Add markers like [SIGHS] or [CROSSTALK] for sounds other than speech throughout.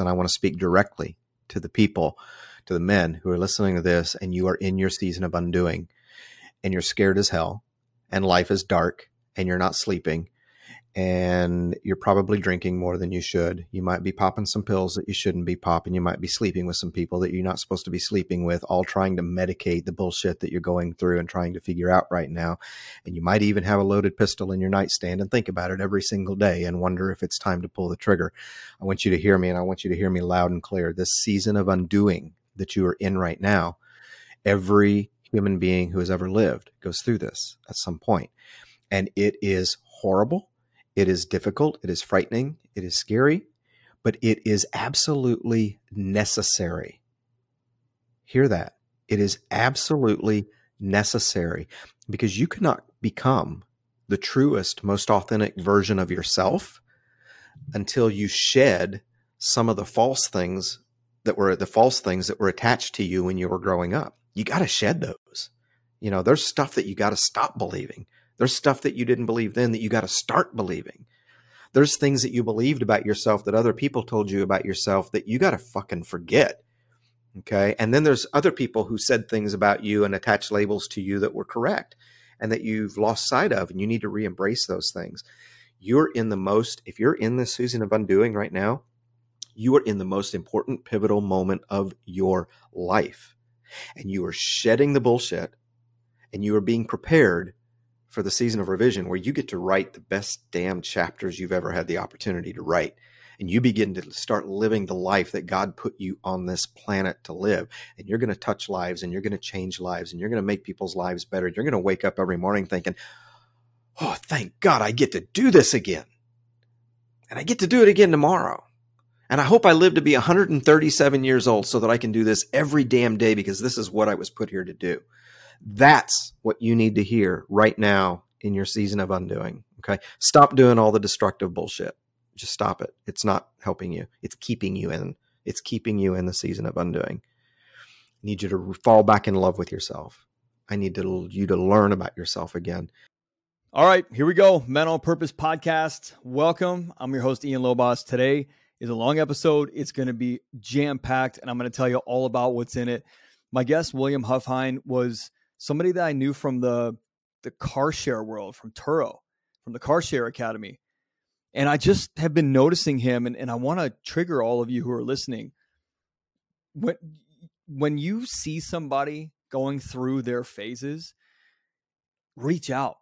and I want to speak directly to the people, to the men who are listening to this, and you are in your season of undoing, and you're scared as hell, and life is dark, and you're not sleeping, and you're probably drinking more than you should. You might be popping some pills that you shouldn't be popping. You might be sleeping with some people that you're not supposed to be sleeping with, all trying to medicate the bullshit that you're going through and trying to figure out right now. And you might even have a loaded pistol in your nightstand and think about it every single day and wonder if it's time to pull the trigger. I want you to hear me and I want you to hear me loud and clear. This season of undoing that you are in right now, every human being who has ever lived goes through this at some point. And it is horrible it is difficult, it is frightening, it is scary, but it is absolutely necessary. Hear that. It is absolutely necessary because you cannot become the truest, most authentic version of yourself until you shed some of the false things that were the false things that were attached to you when you were growing up. You got to shed those. You know, there's stuff that you got to stop believing. There's stuff that you didn't believe then that you got to start believing. There's things that you believed about yourself that other people told you about yourself that you got to fucking forget. Okay. And then there's other people who said things about you and attached labels to you that were correct and that you've lost sight of, and you need to re embrace those things. You're in the most, if you're in this season of undoing right now, you are in the most important pivotal moment of your life. And you are shedding the bullshit and you are being prepared for the season of revision where you get to write the best damn chapters you've ever had the opportunity to write. And you begin to start living the life that God put you on this planet to live. And you're going to touch lives and you're going to change lives and you're going to make people's lives better. You're going to wake up every morning thinking, oh, thank God I get to do this again. And I get to do it again tomorrow. And I hope I live to be 137 years old so that I can do this every damn day because this is what I was put here to do. That's what you need to hear right now in your season of undoing. Okay. Stop doing all the destructive bullshit. Just stop it. It's not helping you. It's keeping you in. It's keeping you in the season of undoing. I need you to fall back in love with yourself. I need to, you to learn about yourself again. All right, here we go. Men on Purpose podcast. Welcome. I'm your host, Ian Lobas. Today is a long episode. It's going to be jam packed, and I'm going to tell you all about what's in it. My guest, William Huffine, was somebody that I knew from the the car share world, from Turo, from the Car Share Academy. And I just have been noticing him, and, and I want to trigger all of you who are listening. When when you see somebody going through their phases, reach out,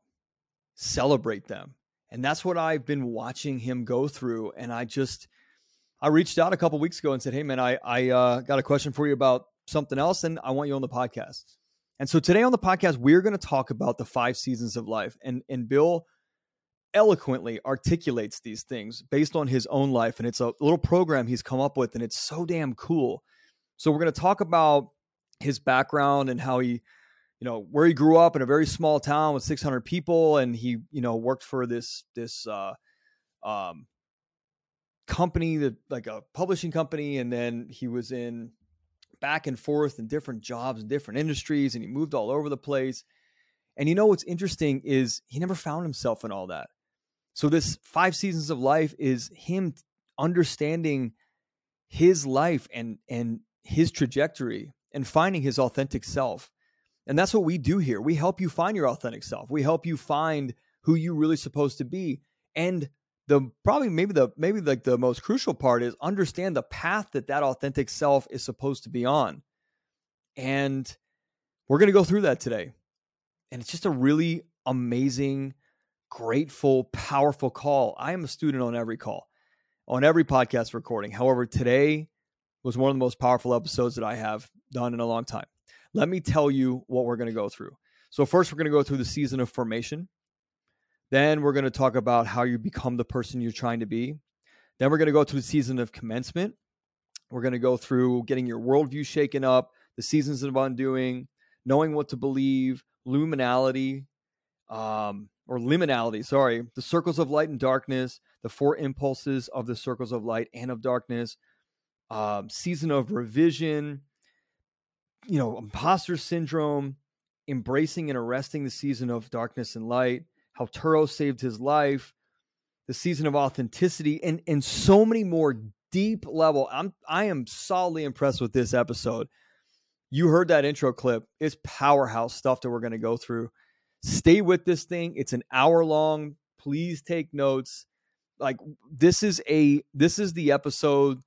celebrate them. And that's what I've been watching him go through. And I just I reached out a couple weeks ago and said, Hey man, I I uh, got a question for you about something else, and I want you on the podcast. And so today on the podcast, we're going to talk about the five seasons of life. And, and Bill eloquently articulates these things based on his own life. And it's a little program he's come up with, and it's so damn cool. So we're going to talk about his background and how he, you know, where he grew up in a very small town with 600 people. And he, you know, worked for this, this, uh, um, company that like a publishing company. And then he was in back and forth in different jobs and different industries, and he moved all over the place. And you know what's interesting is he never found himself in all that. So this five seasons of life is him understanding his life and and his trajectory and finding his authentic self. And that's what we do here. We help you find your authentic self. We help you find who you really supposed to be and the probably maybe the maybe like the most crucial part is understand the path that that authentic self is supposed to be on. And we're going to go through that today. And it's just a really amazing grateful powerful call. I am a student on every call on every podcast recording. However today was one of the most powerful episodes that i have done in a long time. Let me tell you what we're going to go through. So first we're going to go through the season of formation then we're going to talk about how you become the person you're trying to be. Then we're going to go to the season of commencement. We're going to go through getting your worldview shaken up, the seasons of undoing, knowing what to believe, luminality, um, or liminality, sorry, the circles of light and darkness, the four impulses of the circles of light and of darkness, um, season of revision, you know, imposter syndrome, embracing and arresting the season of darkness and light, how Turo saved his life, the season of authenticity, and and so many more deep level. I'm I am solidly impressed with this episode. You heard that intro clip. It's powerhouse stuff that we're going to go through. Stay with this thing. It's an hour long. Please take notes. Like this is a this is the episode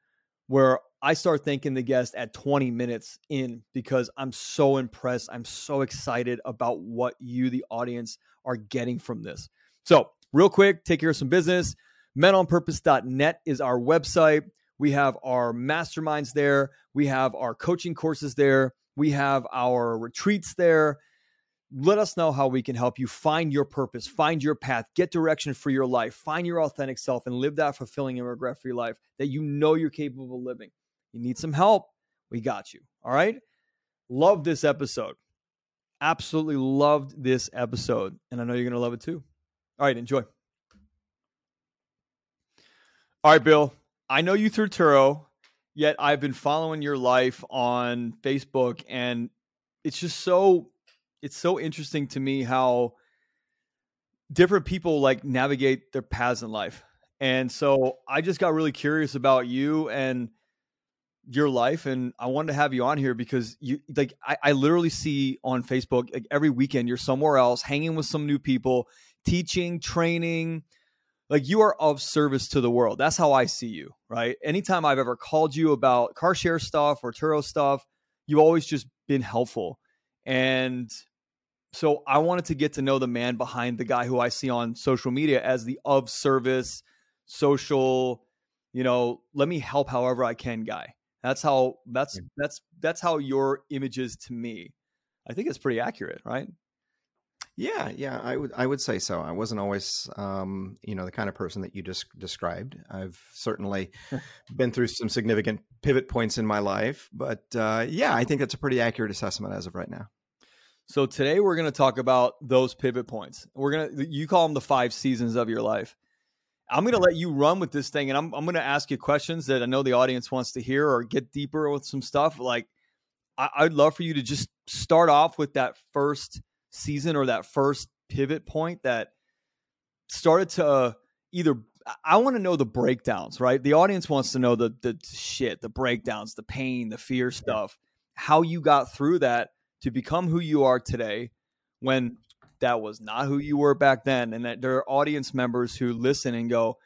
where I start thanking the guest at 20 minutes in because I'm so impressed. I'm so excited about what you, the audience, are getting from this. So, real quick, take care of some business. menonpurpose.net is our website. We have our masterminds there. We have our coaching courses there. We have our retreats there. Let us know how we can help you find your purpose, find your path, get direction for your life, find your authentic self, and live that fulfilling and regret free life that you know you're capable of living. You need some help? We got you. All right. Love this episode. Absolutely loved this episode. And I know you're going to love it too. All right. Enjoy. All right, Bill. I know you through Turo, yet I've been following your life on Facebook and it's just so it's so interesting to me how different people like navigate their paths in life. And so I just got really curious about you and your life and I wanted to have you on here because you like I, I literally see on Facebook like every weekend you're somewhere else hanging with some new people, teaching, training, like you are of service to the world. That's how I see you, right? Anytime I've ever called you about car share stuff or Turo stuff, you've always just been helpful. And so I wanted to get to know the man behind the guy who I see on social media as the of service, social, you know, let me help however I can guy. That's how that's that's that's how your image is to me. I think it's pretty accurate, right? Yeah, yeah, I would I would say so. I wasn't always, um, you know, the kind of person that you just described. I've certainly [LAUGHS] been through some significant pivot points in my life, but uh, yeah, I think that's a pretty accurate assessment as of right now. So today we're going to talk about those pivot points. We're gonna you call them the five seasons of your life. I'm going to let you run with this thing, and I'm I'm going to ask you questions that I know the audience wants to hear or get deeper with some stuff. Like I, I'd love for you to just start off with that first season or that first pivot point that started to uh, either I want to know the breakdowns, right? The audience wants to know the the shit, the breakdowns, the pain, the fear stuff, how you got through that to become who you are today when that was not who you were back then and that there are audience members who listen and go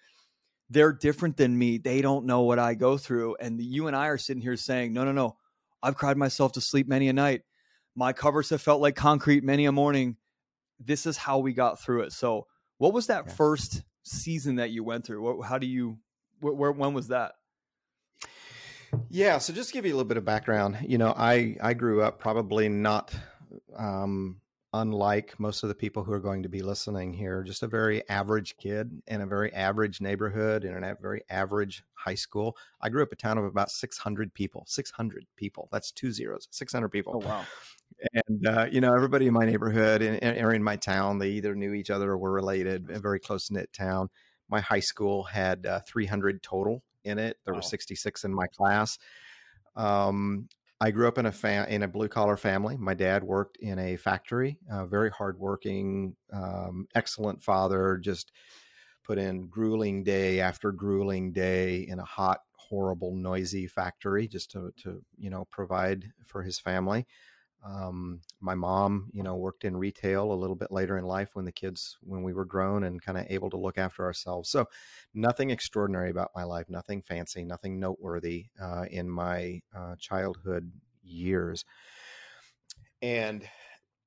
they're different than me. They don't know what I go through and you and I are sitting here saying, "No, no, no. I've cried myself to sleep many a night. My covers have felt like concrete many a morning. This is how we got through it. So, what was that yeah. first season that you went through? What, how do you, where, when was that? Yeah. So, just to give you a little bit of background, you know, I, I grew up probably not, um, unlike most of the people who are going to be listening here, just a very average kid in a very average neighborhood in a very average high school. I grew up a town of about 600 people, 600 people. That's two zeros, 600 people. Oh, wow and uh, you know everybody in my neighborhood and, or in my town they either knew each other or were related a very close knit town my high school had uh, 300 total in it there wow. were 66 in my class um, i grew up in a fa- in a blue collar family. My dad worked in a factory uh, very hardworking um, excellent father just put in grueling day after grueling day in a hot horrible noisy factory just to, to you know provide for his family um, my mom, you know, worked in retail a little bit later in life when the kids, when we were grown and kind of able to look after ourselves. So, nothing extraordinary about my life, nothing fancy, nothing noteworthy uh, in my uh, childhood years. And,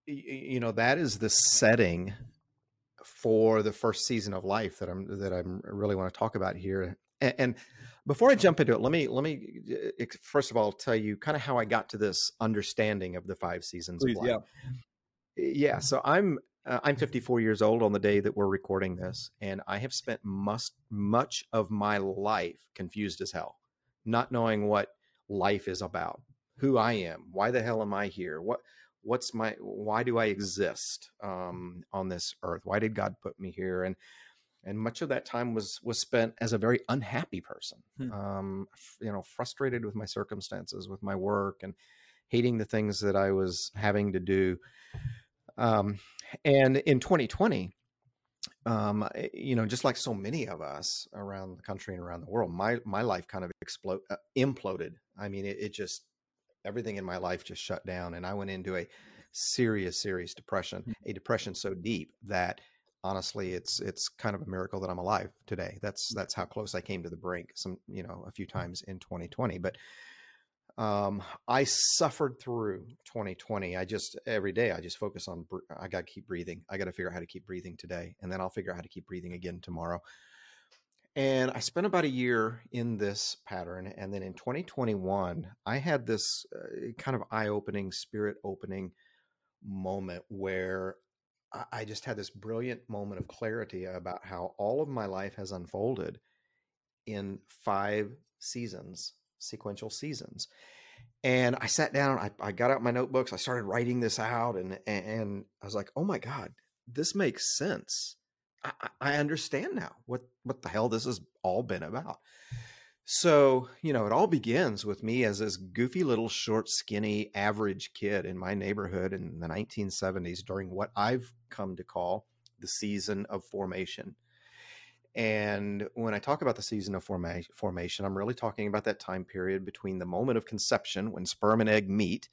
you know, that is the setting for the first season of life that I'm that I'm really want to talk about here. And, and before I jump into it, let me let me uh, first of all tell you kind of how I got to this understanding of the five seasons Please, of life. Yeah. yeah, so I'm uh, I'm 54 years old on the day that we're recording this, and I have spent must, much of my life confused as hell, not knowing what life is about, who I am, why the hell am I here, what what's my why do I exist um, on this earth, why did God put me here, and and much of that time was was spent as a very unhappy person hmm. um, you know frustrated with my circumstances with my work and hating the things that i was having to do um, and in 2020 um, eh, you know, just like so many of us around the country and around the world, my my life kind of explode uh, imploded. I mean, it, it, just everything in my life just shut down, and I went into a serious, serious depression. Mm-hmm. A depression so deep that honestly, it's it's kind of a miracle that I'm alive today. That's that's how close I came to the brink. Some you know a few times in 2020, but um, I suffered through 2020. I just every day I just focus on I got to keep breathing. I got to figure out how to keep breathing today, and then I'll figure out how to keep breathing again tomorrow. And I spent about a year in this pattern, and then in 2021, I had this uh, kind of eye-opening, spirit-opening moment where I just had this brilliant moment of clarity about mm-hmm. how all of my life has unfolded in five seasons sequential seasons. And I sat down, I, I got out my notebooks, I started writing this out, and and I was like, oh my God, this makes sense. I, I understand now what what the hell this has all been about. So, you know, it all begins with me as this goofy little short, skinny, average kid in my neighborhood in the 1970s during what I've come to call the season of formation. And when I talk about the season of forma- formation, I'm really talking about that time period between the moment of conception, when sperm and egg meet,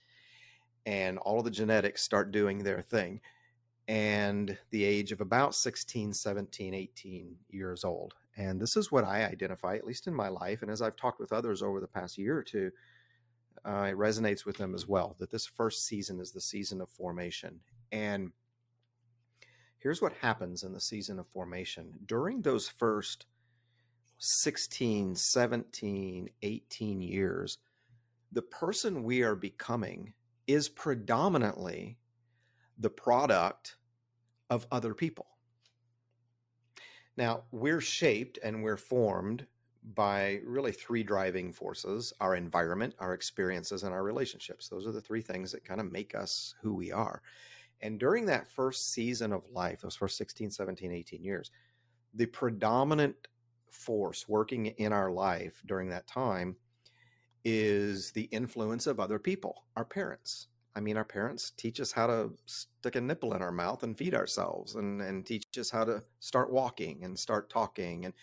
and all of the genetics start doing their thing, and the age of about 16, 17, 18 years old. And this is what I identify, at least in my life. And as I've talked with others over the past year or two, uh, it resonates with them as well that this first season is the season of formation. And here's what happens in the season of formation during those first 16 17 18 years the person we are becoming is predominantly the product of other people. Now we're shaped and we're formed by really three driving forces our environment our experiences and our relationships. Those are the three things that kind of make us who we are. And during that first season of life, those first 16, 17, 18 years, the predominant force working in our life during that time is the influence of other people, our parents. I mean, our parents teach us how to stick a nipple in our mouth and feed ourselves and, and teach us how to start walking and start talking and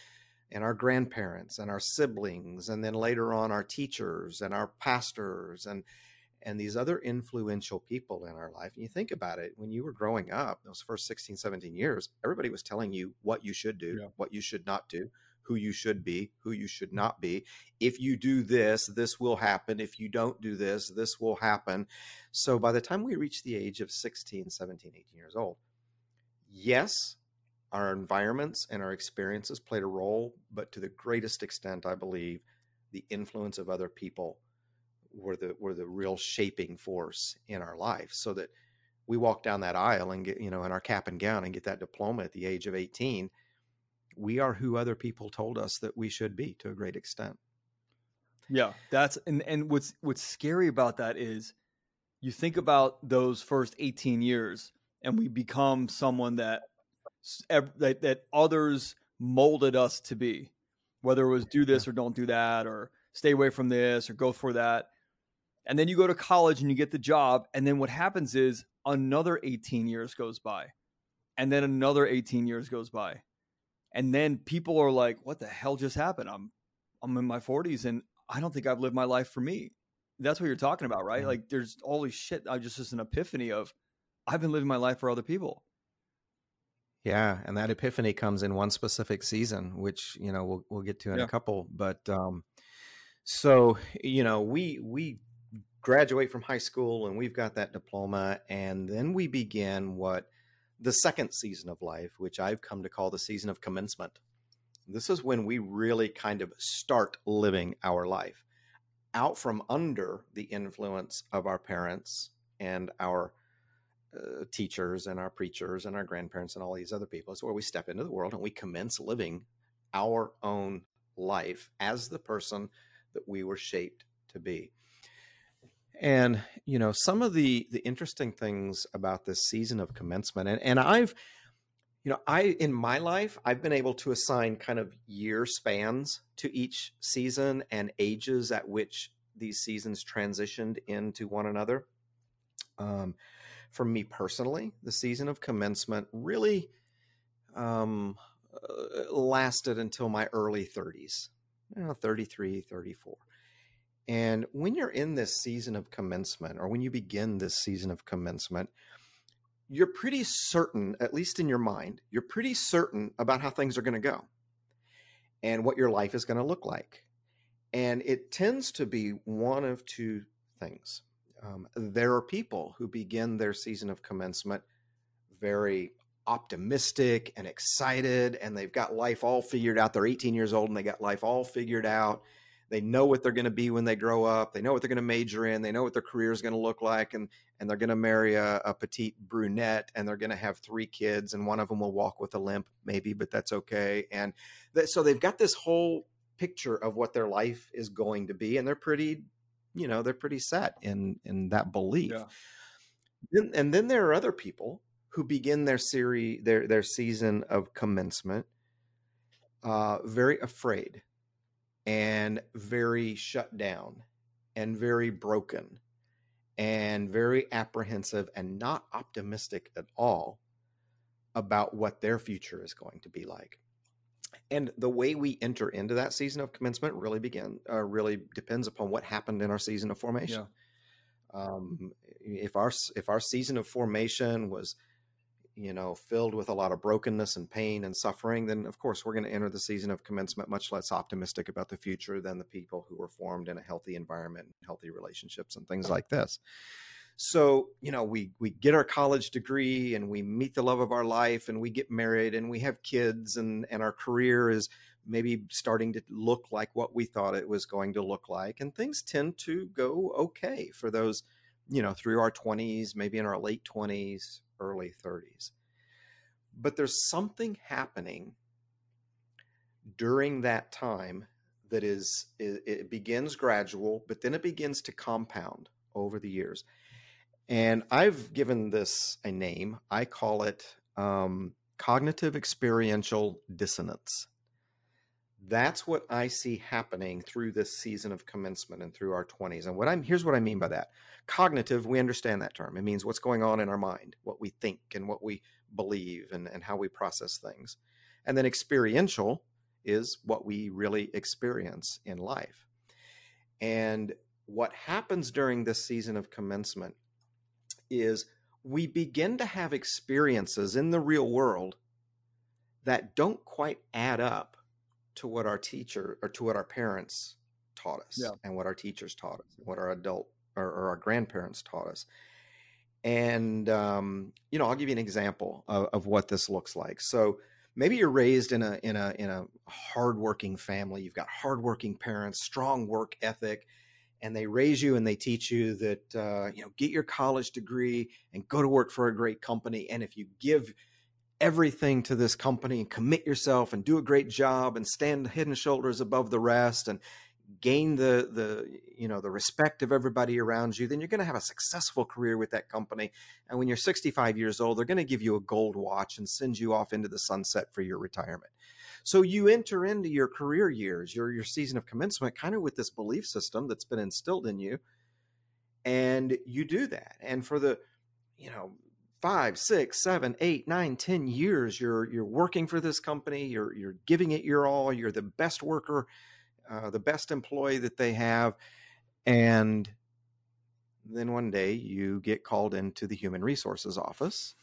and our grandparents and our siblings and then later on our teachers and our pastors and and these other influential people in our life. And you think about it, when you were growing up, those first 16, 17 years, everybody was telling you what you should do, yeah. what you should not do, who you should be, who you should not be. If you do this, this will happen. If you don't do this, this will happen. So by the time we reach the age of 16, 17, 18 years old, yes, our environments and our experiences played a role, but to the greatest extent, I believe, the influence of other people were the were the real shaping force in our life so that we walk down that aisle and get you know in our cap and gown and get that diploma at the age of 18 we are who other people told us that we should be to a great extent yeah that's and and what's what's scary about that is you think about those first 18 years and we become someone that that, that others molded us to be whether it was do this or don't do that or stay away from this or go for that and then you go to college and you get the job. And then what happens is another 18 years goes by. And then another 18 years goes by. And then people are like, what the hell just happened? I'm I'm in my 40s and I don't think I've lived my life for me. That's what you're talking about, right? Mm-hmm. Like there's all these shit. I just just an epiphany of I've been living my life for other people. Yeah, and that epiphany comes in one specific season, which you know we'll we'll get to in yeah. a couple. But um, so you know we we graduate from high school and we've got that diploma and then we begin what the second season of life which i've come to call the season of commencement. This is when we really kind of start living our life. Out from under the influence of our parents and our uh, teachers and our preachers and our grandparents and all these other people it's where we step into the world and we commence living our own life as the person that we were shaped to be and you know, some of the the interesting things about this season of commencement, and, and I've you know, I in my life, I've been able to assign kind of year spans to each season and ages at which these seasons transitioned into one another. Um, for me personally, the season of commencement really um, uh, lasted until my early 30s, you know, 33, 34. And when you're in this season of commencement, or when you begin this season of commencement, you're pretty certain, at least in your mind, you're pretty certain about how things are going to go and what your life is going to look like. And it tends to be one of two things. Um, there are people who begin their season of commencement very optimistic and excited, and they've got life all figured out. They're 18 years old and they got life all figured out. They know what they're going to be when they grow up. They know what they're going to major in. They know what their career is going to look like, and and they're going to marry a, a petite brunette, and they're going to have three kids, and one of them will walk with a limp, maybe, but that's okay. And that, so they've got this whole picture of what their life is going to be, and they're pretty, you know, they're pretty set in in that belief. Yeah. Then, and then there are other people who begin their series, their their season of commencement, uh, very afraid, and very shut down, and very broken, and very apprehensive, and not optimistic at all about what their future is going to be like. And the way we enter into that season of commencement really begin uh, really depends upon what happened in our season of formation. Yeah. Um, if our if our season of formation was you know, filled with a lot of brokenness and pain and suffering, then of course we're going to enter the season of commencement much less optimistic about the future than the people who were formed in a healthy environment, healthy relationships, and things like this. So, you know, we we get our college degree and we meet the love of our life and we get married and we have kids and and our career is maybe starting to look like what we thought it was going to look like and things tend to go okay for those, you know, through our 20s, maybe in our late 20s, early 30s. But there's something happening during that time that is, it, begins gradual, but then it begins to compound over the years. And I've given this a name. I call it um, cognitive experiential dissonance that's what I see happening through this season of commencement and through our 20s. And what I'm here's what I mean by that. Cognitive, we understand that term. It means what's going on in our mind, what we think and what we believe and, and how we process things. And then experiential is what we really experience in life. And what happens during this season of commencement is we begin to have experiences in the real world that don't quite add up to what our teacher or to what our parents taught us yeah. and what our teachers taught us, what our adult or, or our grandparents taught us. And um, you know, I'll give you an example of, of what this looks like. So maybe you're raised in a in a in a hardworking family. You've got hardworking parents, strong work ethic, and they raise you and they teach you that uh, you know get your college degree and go to work for a great company. And if you give everything to this company and commit yourself and do a great job and stand head and shoulders above the rest and gain the the you know the respect of everybody around you then you're going to have a successful career with that company. And when you're 65 years old they're going to give you a gold watch and send you off into the sunset for your retirement. So you enter into your career years your your season of commencement kind of with this belief system that's been instilled in you and you do that. And for the you know five, six, seven, eight, nine, ten years, you're you're working for this company. You're you're giving it your all. You're the best worker, uh, the best employee that they have, and then one day you get called into the human resources office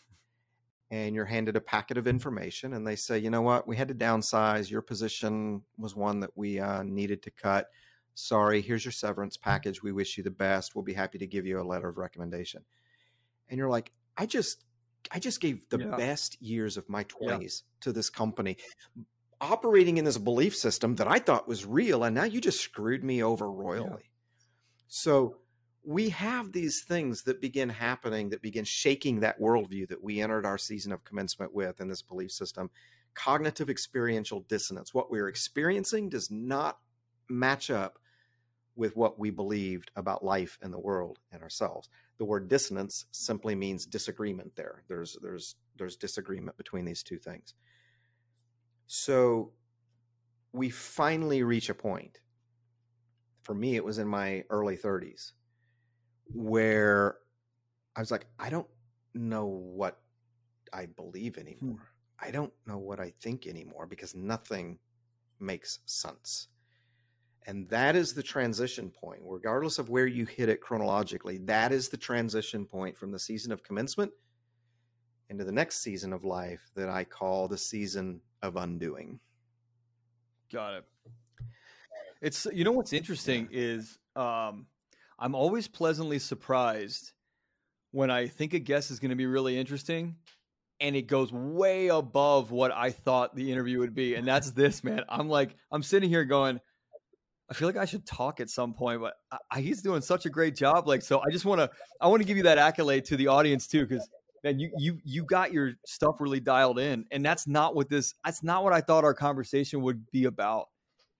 and you're handed a packet of information and they say you know what we had to downsize your position was one that we uh, needed to cut sorry here's your severance package we wish you the best we'll be happy to give you a letter of recommendation and you're like I just I just gave the yeah. best years of my 20s yeah. to this company operating in this belief system that I thought was real and now you just screwed me over royally. Yeah. So we have these things that begin happening that begin shaking that worldview that we entered our season of commencement with in this belief system. Cognitive experiential dissonance. What we're experiencing does not match up with what we believed about life and the world and ourselves the word dissonance simply means disagreement there there's there's there's disagreement between these two things so we finally reach a point for me it was in my early 30s where i was like i don't know what i believe hmm. anymore I don't know what I think anymore because nothing makes sense. And that is the transition point, regardless of where you hit it chronologically. That is the transition point from the season of commencement into the next season of life that I call the season of undoing. Got it. It's you know what's interesting yeah. is um, I'm always pleasantly surprised when I think a guest is going to be really interesting and it goes way above what I thought the interview would be. And that's this, man. I'm like, I'm sitting here going, I feel like I should talk at some point, but I, he's doing such a great job. Like, so I just want to, I want to give you that accolade to the audience too, because man, you you you got your stuff really dialed in, and that's not what this, that's not what I thought our conversation would be about.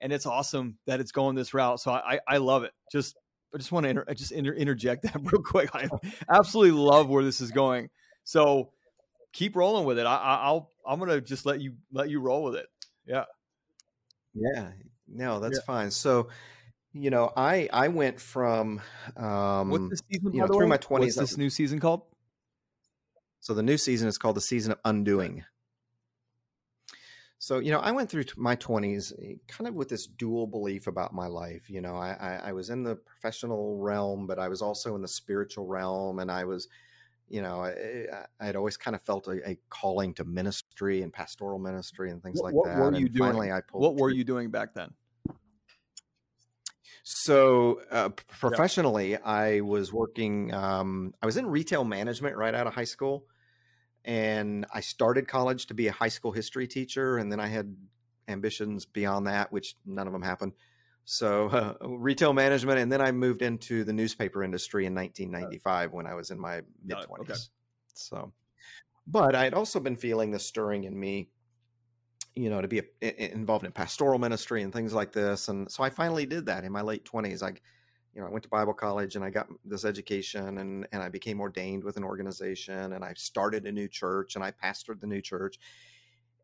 And it's awesome that it's going this route. So I I love it. Just I just want to inter- just inter- interject [LAUGHS] that real quick. I absolutely love where this is going. So keep rolling with it. I, I'll I'm gonna just let you let you roll with it. Yeah. Yeah. No, that's yeah. fine. So, you know, I I went from um what's the season you know, through my twenties. What's this new season called? So the new season is called the season of undoing. So you know, I went through my twenties eh, kind of with this dual belief about my life. You know, I, I, I was in the professional realm, but I was also in the spiritual realm, and I was you know, I, had always kind of felt a, a, calling to ministry and pastoral ministry and things what, like what that. Were you and doing? finally, I pulled. What were you doing back then? So uh, professionally, yeah. I was working. Um, I was in retail management right out of high school, and I started college to be a high school history teacher, and then I had ambitions beyond that, which none of them happened. So uh, [LAUGHS] retail management, and then I moved into the newspaper industry in 1995 when I was in my mid 20s. Okay. So, but I had also been feeling the stirring in me, you know, to be a, involved in pastoral ministry and things like this. And so I finally did that in my late 20s. I, you know, I went to Bible college and I got this education and and I became ordained with an organization and I started a new church and I pastored the new church.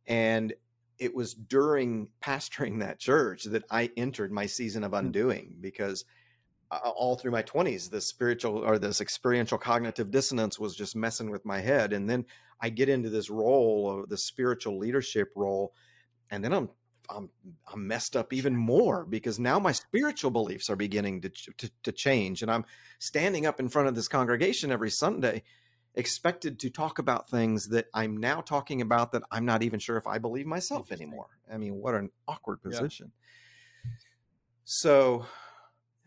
And it was during pastoring that church that I entered my season of hmm. undoing because all through my 20s this spiritual or this experiential cognitive dissonance was just messing with my head and then I get into this role of the spiritual leadership role and then I'm I'm I'm messed up even more because now my spiritual beliefs are beginning to, to to change and I'm standing up in front of this congregation every Sunday expected to talk about things that I'm now talking about that I'm not even sure if I believe myself anymore. I mean, what an awkward position. Yeah. So,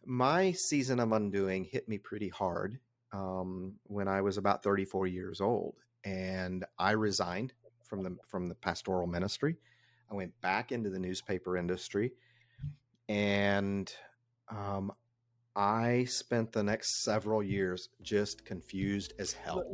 my season of undoing hit me pretty hard um, when I was about 34 years old, and I resigned from the from the pastoral ministry. I went back into the newspaper industry, and um, I spent the next several years just confused as hell,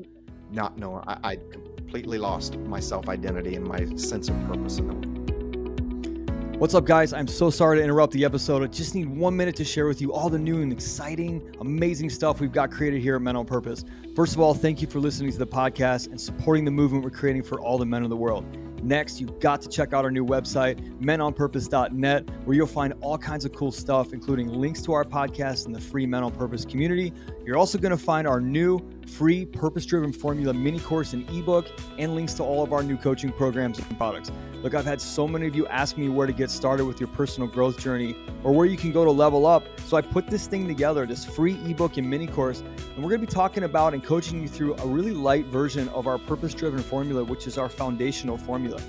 not knowing. I, I completely lost my self identity and my sense of purpose in the world. What's up, guys? I'm so sorry to interrupt the episode. I just need one minute to share with you all the new and exciting, amazing stuff we've got created here at Men on Purpose. First of all, thank you for listening to the podcast and supporting the movement we're creating for all the men of the world. Next, you've got to check out our new website, menonpurpose.net, where you'll find all kinds of cool stuff, including links to our podcast and the free Men on Purpose community. You're also going to find our new free purpose driven formula mini course and ebook and links to all of our new coaching programs and products. Look, I've had so many of you ask me where to get started with your personal growth journey or where you can go to level up. So I put this thing together, this free ebook and mini course, and we're going to be talking about and coaching you through a really light version of our purpose driven formula, which is our foundational formula.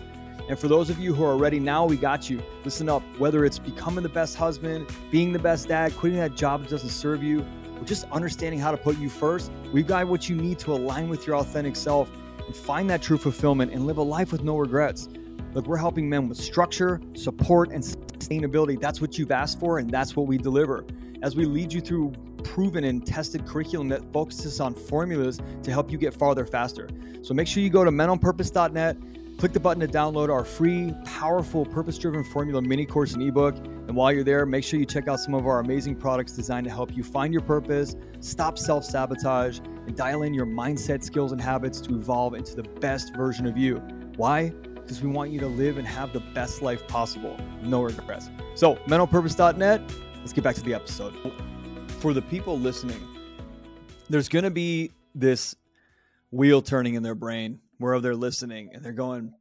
And for those of you who are ready now, we got you. Listen up, whether it's becoming the best husband, being the best dad, quitting that job that doesn't serve you, just understanding how to put you first, we've got what you need to align with your authentic self and find that true fulfillment and live a life with no regrets. Look, we're helping men with structure, support, and sustainability. That's what you've asked for, and that's what we deliver. As we lead you through proven and tested curriculum that focuses on formulas to help you get farther faster. So make sure you go to menonpurpose.net Click the button to download our free, powerful, purpose driven formula mini course and ebook. And while you're there, make sure you check out some of our amazing products designed to help you find your purpose, stop self sabotage, and dial in your mindset, skills, and habits to evolve into the best version of you. Why? Because we want you to live and have the best life possible. No regrets. So, menonpurpose.net, let's get back to the episode. For the people listening, there's going to be this wheel turning in their brain wherever they're listening and they're going,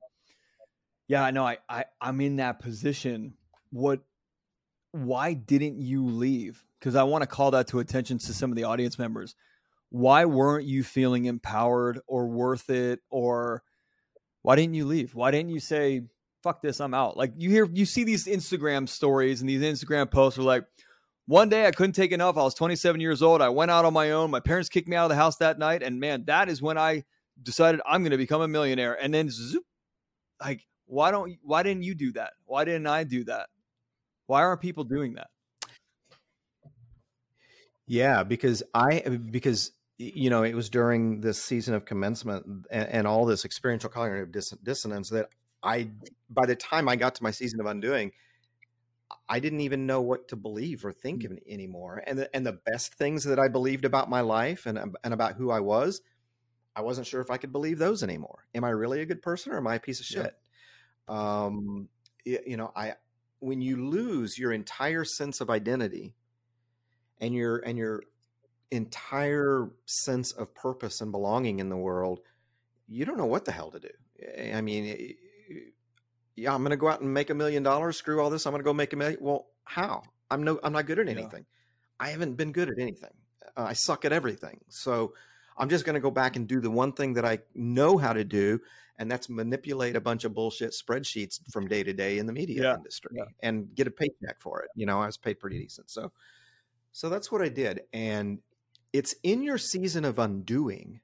Yeah, I know. I, I I'm in that position. What? Why didn't you leave? Because I want to call that to attention to some of the audience members. Why weren't you feeling empowered or worth it? Or why didn't you leave? Why didn't you say, "Fuck this, I'm out"? Like you hear, you see these Instagram stories and these Instagram posts are like, one day I couldn't take enough. I was 27 years old. I went out on my own. My parents kicked me out of the house that night, and man, that is when I decided I'm going to become a millionaire. And then, zoop, like why don't why didn't you do that? Why didn't I do that? Why aren't people doing that? Yeah, because I because you know it was during this season of commencement and, and all this experiential cognitive diss- dissonance that I by the time I got to my season of undoing, I didn't even know what to believe or think mm. of anymore. And the, and the best things that I believed about my life and and about who I was, I wasn't sure if I could believe those anymore. Am I really a good person or am I a piece of shit? um, you know, I when you lose your entire sense of identity and your and your entire sense of purpose and belonging in the world, you don't know what the hell to do. I mean, yeah, I'm going to go out and make a million dollars. Screw all this. I'm going to go make a million. Well, how? I'm no, I'm not good at anything. Yeah. I haven't been good at anything. Uh, I suck at everything. So I'm just going to go back and do the one thing that I know how to do, and that's manipulate a bunch of bullshit spreadsheets from day to day in the media yeah, industry yeah. and get a paycheck for it. You know, I was paid pretty decent. So so that's what I did. And it's in your season of undoing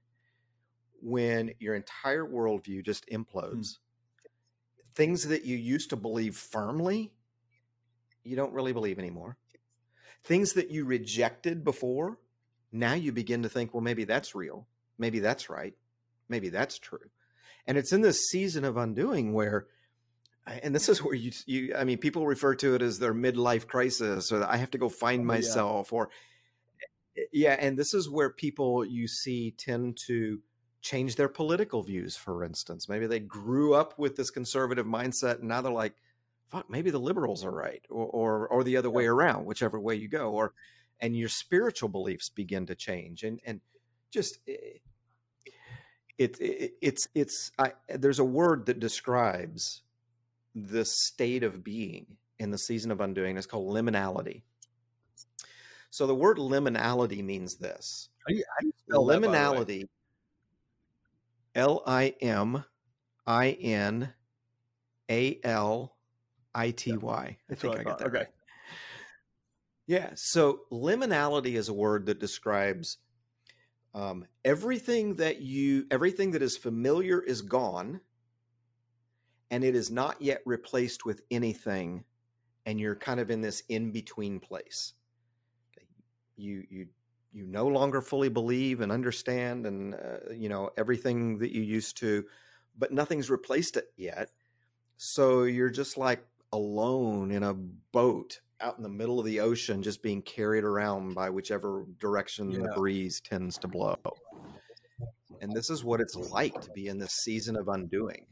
when your entire worldview just hmm. implodes. Hmm. Things that you used to believe firmly, you don't really believe anymore. Things that you rejected before, now you begin to think, well, maybe that's real. Maybe that's right. Maybe that's true. And it's in this season of undoing where, and this is where you, you I mean, people refer to it as their midlife crisis or I have to go find oh, myself yeah. or, eh, yeah. And this is where people you see tend to change their political views, for instance. Maybe they grew up with this conservative mindset and now they're like, fuck, maybe the liberals are right or, or, or the other way around, whichever way you go. Or, and your spiritual beliefs begin to change and, and just, eh, it, it it's it's I, there's a word that describes the state of being in the season of undoing. It's called liminality. So the word liminality means this. How do you, how do you spell liminality? L I M I N A L I T Y. I think I got that okay. right. Yeah. So liminality is a word that describes um, everything that you everything that is familiar is gone and it is not yet replaced with anything and you're kind of in this in between place you you you no longer fully believe and understand and uh, you know everything that you used to but nothing's replaced it yet so you're just like alone in a boat out in the middle of the ocean just being carried around by whichever direction yeah. the breeze tends to blow. And this is what it's like to be in this season of undoing.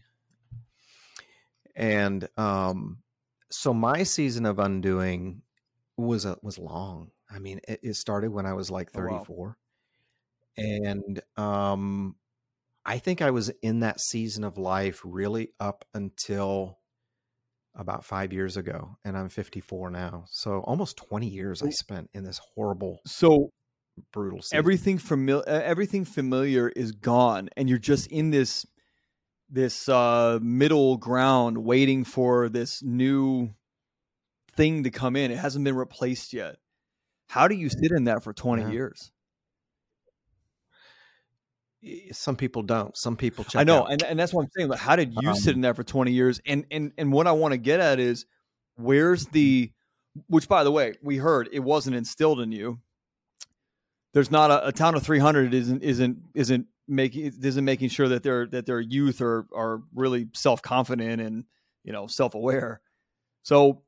And um, so my season of undoing was a, was long. I mean, it, it started when I was like 34. Oh, wow. And um, I think I was in that season of life really up until about five years ago, and I'm 54 now. So almost 20 years I spent in this horrible, so brutal. Season. Everything familiar, everything familiar is gone, and you're just in this this uh, middle ground, waiting for this new thing to come in. It hasn't been replaced yet. How do you sit in that for 20 yeah. years? Some people don't. Some people check. I know, and, and that's what I'm saying. Like, how did you um, sit in there for 20 years? And and and what I want to get at is where's the which by the way, we heard it wasn't instilled in you. There's not a, a town of 300 isn't isn't isn't making isn't making sure that their that their youth are are really self confident and you know self aware. So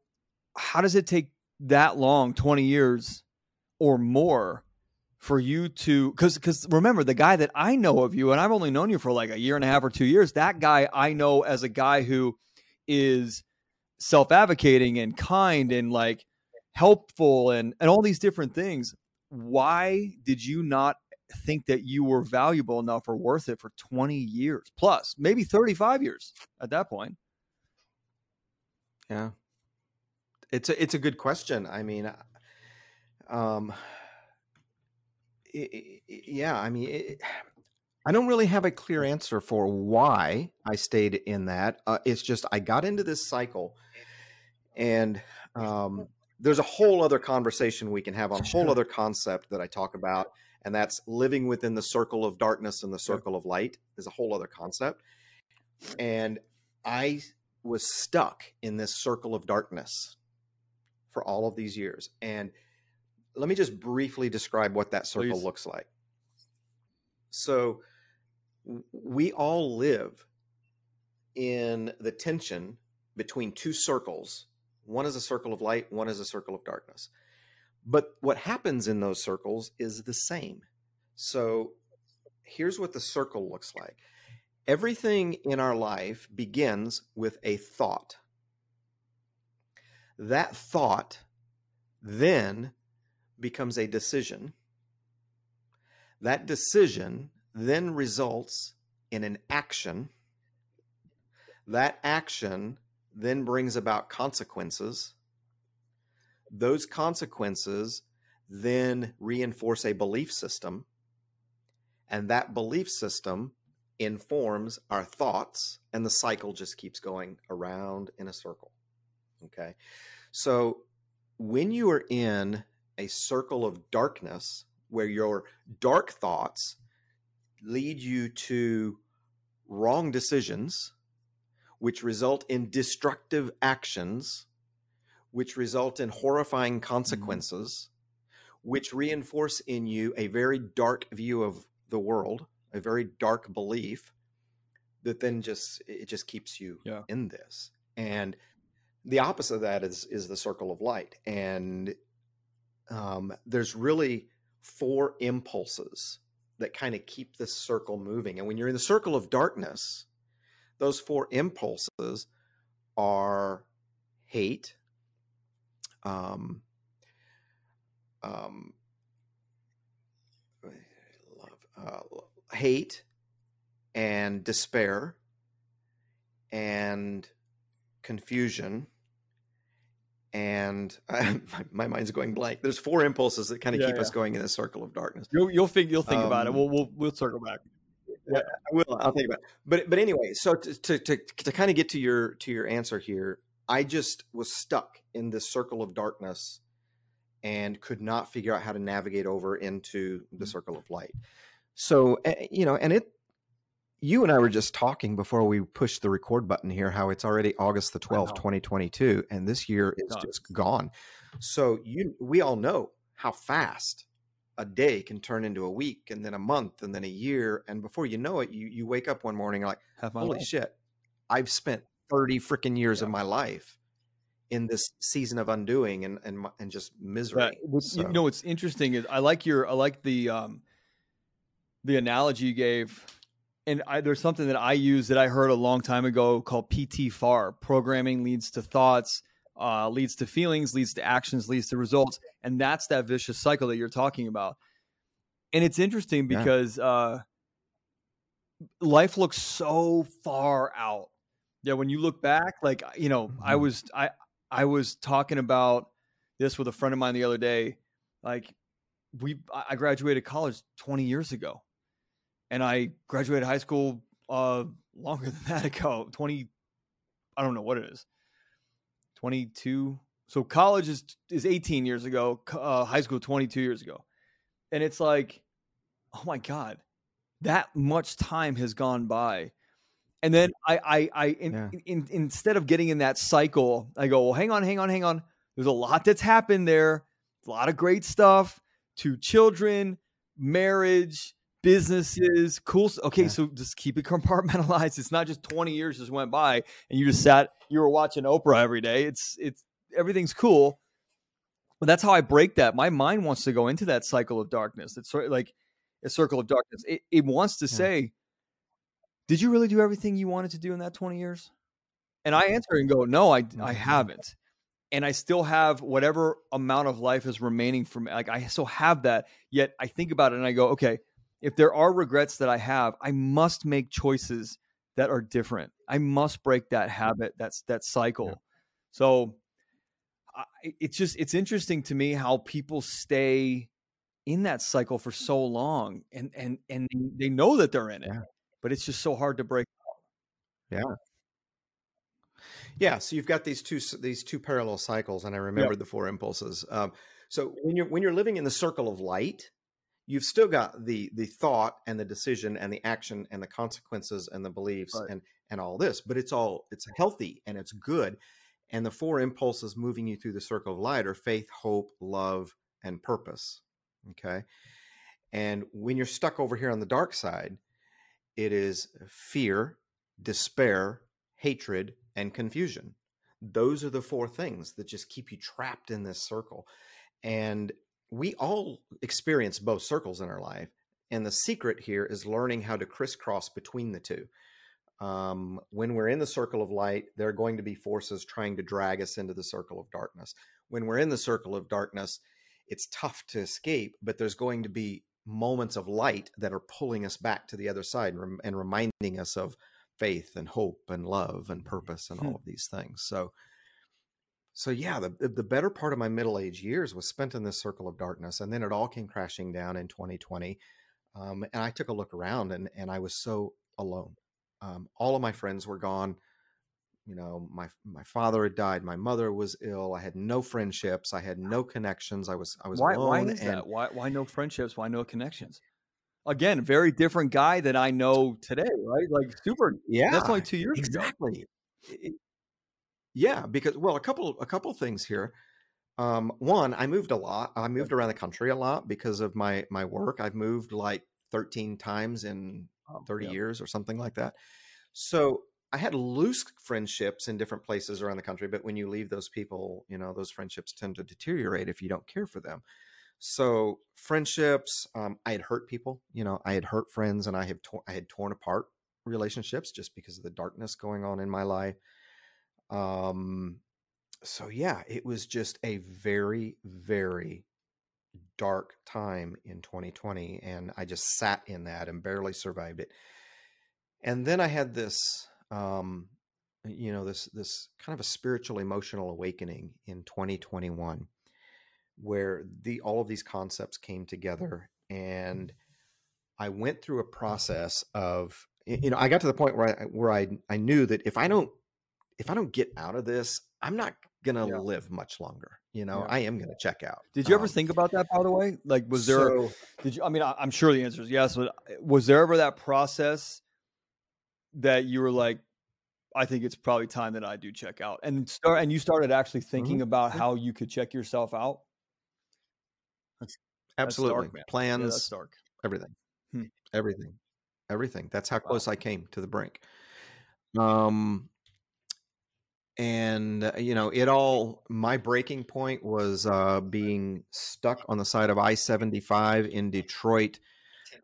how does it take that long, 20 years or more for you to because because remember the guy that I know of you and I've only known you for like a year and a half or two years that guy I know as a guy who is self-advocating and kind and like helpful and and all these different things why did you not think that you were valuable enough or worth it for 20 years plus maybe 35 years at that point Yeah. It's a it's a good question. I mean, um, it, it, yeah. I mean, it, I don't really have a clear answer for why I stayed in that. Uh, it's just I got into this cycle, and um, there's a whole other conversation we can have on a whole other concept that I talk about, and that's living within the circle of darkness and the circle of light is a whole other concept. And I was stuck in this circle of darkness for all of these years. And let me just briefly describe what that circle Please. looks like. So we all live in the tension between two circles. One is a circle of light, one is a circle of darkness. But what happens in those circles is the same. So here's what the circle looks like everything in our life begins with a thought. That thought then becomes a decision. That decision then results in an action. That action then brings about consequences. Those consequences then reinforce a belief system. And that belief system informs our thoughts, and the cycle just keeps going around in a circle. Okay. So when you are in a circle of darkness where your dark thoughts lead you to wrong decisions, which result in destructive actions, which result in horrifying consequences, mm-hmm. which reinforce in you a very dark view of the world, a very dark belief that then just it just keeps you yeah. in this. And the opposite of that is is the circle of light. And um, there's really four impulses that kind of keep this circle moving. And when you're in the circle of darkness, those four impulses are hate, um, um, love, [SIGHS] uh, hate, and despair, and confusion, and [LAUGHS] I, my, my, mind's going blank. There's four impulses that kind of yeah, keep yeah. us going in this circle of darkness. You'll you'll think you'll think um, about it. Um, we'll we'll we'll circle back. Yeah, I will. I'll think about it. But but anyway, so to, to to to kind of get to your to your answer here, I just was stuck in this circle of darkness and could not figure out how to navigate over into the mm-hmm. circle of light. So eh, you know, and it you and I were just talking before we pushed the record button here how it's already August the 12th, 2022 and this year is just gone. So you we all know how fast a day can turn into a week and then a month and then a year and before you know it you you wake up one morning like holy shit I've spent 30 freaking years yeah. of my life in this season of undoing and and and just misery. So. You know what's interesting is I like your I like the um the analogy you gave and I, there's something that I use that I heard a long time ago called PTFAR. Programming leads to thoughts, uh, leads to feelings, leads to actions, leads to results, and that's that vicious cycle that you're talking about. And it's interesting because yeah. uh, life looks so far out. Yeah, when you look back, like you know, mm-hmm. I was I I was talking about this with a friend of mine the other day. Like we, I graduated college 20 years ago and I graduated high school uh, longer [LAUGHS] than that ago. Twenty, I don't know what it is. Twenty two. So college is is eighteen years ago. Uh, high school twenty two years ago, and it's like, oh my god, that much time has gone by. And then I, I, I, in, yeah. in, instead of getting in that cycle, I go, well, hang on, hang on, hang on. There's a lot that's happened there. A lot of great stuff. to children, marriage, businesses, cool. Okay, yeah. so just keep it [LAUGHS] compartmentalized. It's not just 20 years just went by and you just sat, you were watching Oprah every day. It's, it's, everything's cool. But that's how I break that. My mind wants to go into that cycle of darkness. It's sort of like a circle of darkness. It, it wants to yeah. say, did you really do everything you wanted to do in that 20 years? And I answer and go, no, I, I mm-hmm. haven't. And I still have whatever amount of life is remaining from like I still have that. Yet I think about it and I go, okay, if there are regrets that I have, I must make choices that are different. I must break that habit, that's that cycle. Yeah. So I, it's just it's interesting to me how people stay in that cycle for so long and and and they know that they're in it, Yeah. but it's just so hard to break. Yeah. Yeah, so you've got these two these two parallel cycles, and I remembered the four impulses. Um, so when you're when you're living in the circle of light, you've still got the the thought and the decision and the action and the consequences and the beliefs Right. and and all this, but it's all it's healthy and it's good. And the four impulses moving you through the circle of light are faith, hope, love, and purpose. Okay, and when you're stuck over here on the dark side, it is fear, despair, hatred, and confusion. Those are the four things that just keep you trapped in this circle. And we all experience both circles in our life. And the secret here is learning how to crisscross between the two. Um, when we're in the circle of light, there are going to be forces trying to drag us into the circle of darkness. When we're in the circle of darkness, it's tough to escape, but there's going to be moments of light that are pulling us back to the other side and, rem- and reminding us of faith and hope and love and purpose and all [LAUGHS] of these things. So, so yeah, the the- better part of my middle age years was spent in this circle of darkness, and then it all came crashing down in 2020. Um, and I took a look around, and and I was so alone. Um, all of my friends were gone. You know, my my father had died. My mother was ill. I had no friendships. I had no connections. I was I was Why alone. why is and that? Why why no friendships? Why no connections? Again, very different guy that I know today, right? Like super. yeah, That's only two years ago. exactly. It- yeah, because well, a couple a couple things here. Um, one, I moved a lot. I moved around the country a lot because of my my work. I've moved like 13 times in Oh, 30 yeah. years or something like that. So I had loose friendships in different places around the country, but when you leave those people, you know, those friendships tend to deteriorate if you don't care for them. So friendships, um, I had hurt people, you know, I had hurt friends and I have tor- I had torn apart relationships just because of the darkness going on in my life. Um, so yeah, it was just a very, very dark time in 2020 and i just sat in that and barely survived it. And then i had this um you know this this kind of a spiritual emotional awakening in 2021 where the all of these concepts came together and i went through a process of you know i got to the point where i where i i knew that if i don't if i don't get out of this i'm not gonna Yeah. live much longer you know Yeah. i am gonna check out Did you ever Um, think about that? By the way, like was there? so- Did you? I mean, I, I'm sure the answer is yes. But uh, was there ever that process that you were like, I think it's probably time that I do check out, and start, and you started actually thinking about how you could check yourself out? That's absolutely dark, man. Yeah, plans that's dark. everything Hmm. everything everything that's how Wow. close i came to the brink um and uh, you know it all my breaking point was uh being stuck on the side of i-75 in detroit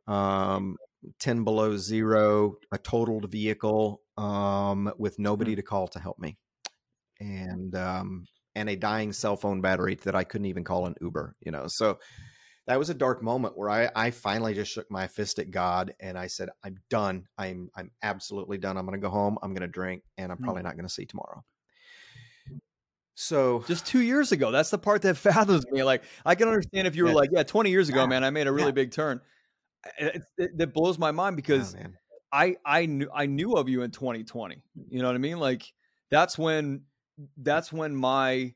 um 10 below zero a totaled vehicle um with nobody to call to help me and um and a dying cell phone battery that i couldn't even call an uber you know so that was a dark moment where I, I finally just shook my fist at God and I said, I'm done. I'm I'm absolutely done. I'm gonna go home, I'm gonna drink, and I'm probably not gonna see tomorrow. So Just two years ago. That's the part that [LAUGHS] fathoms me. Like I can understand if you were Yeah. like, yeah, 20 years ago, Yeah. man, I made a really Yeah. big turn. It, it, that blows my mind oh, because man. I I knew I knew of you in 2020. You know what I mean? Like that's when that's when my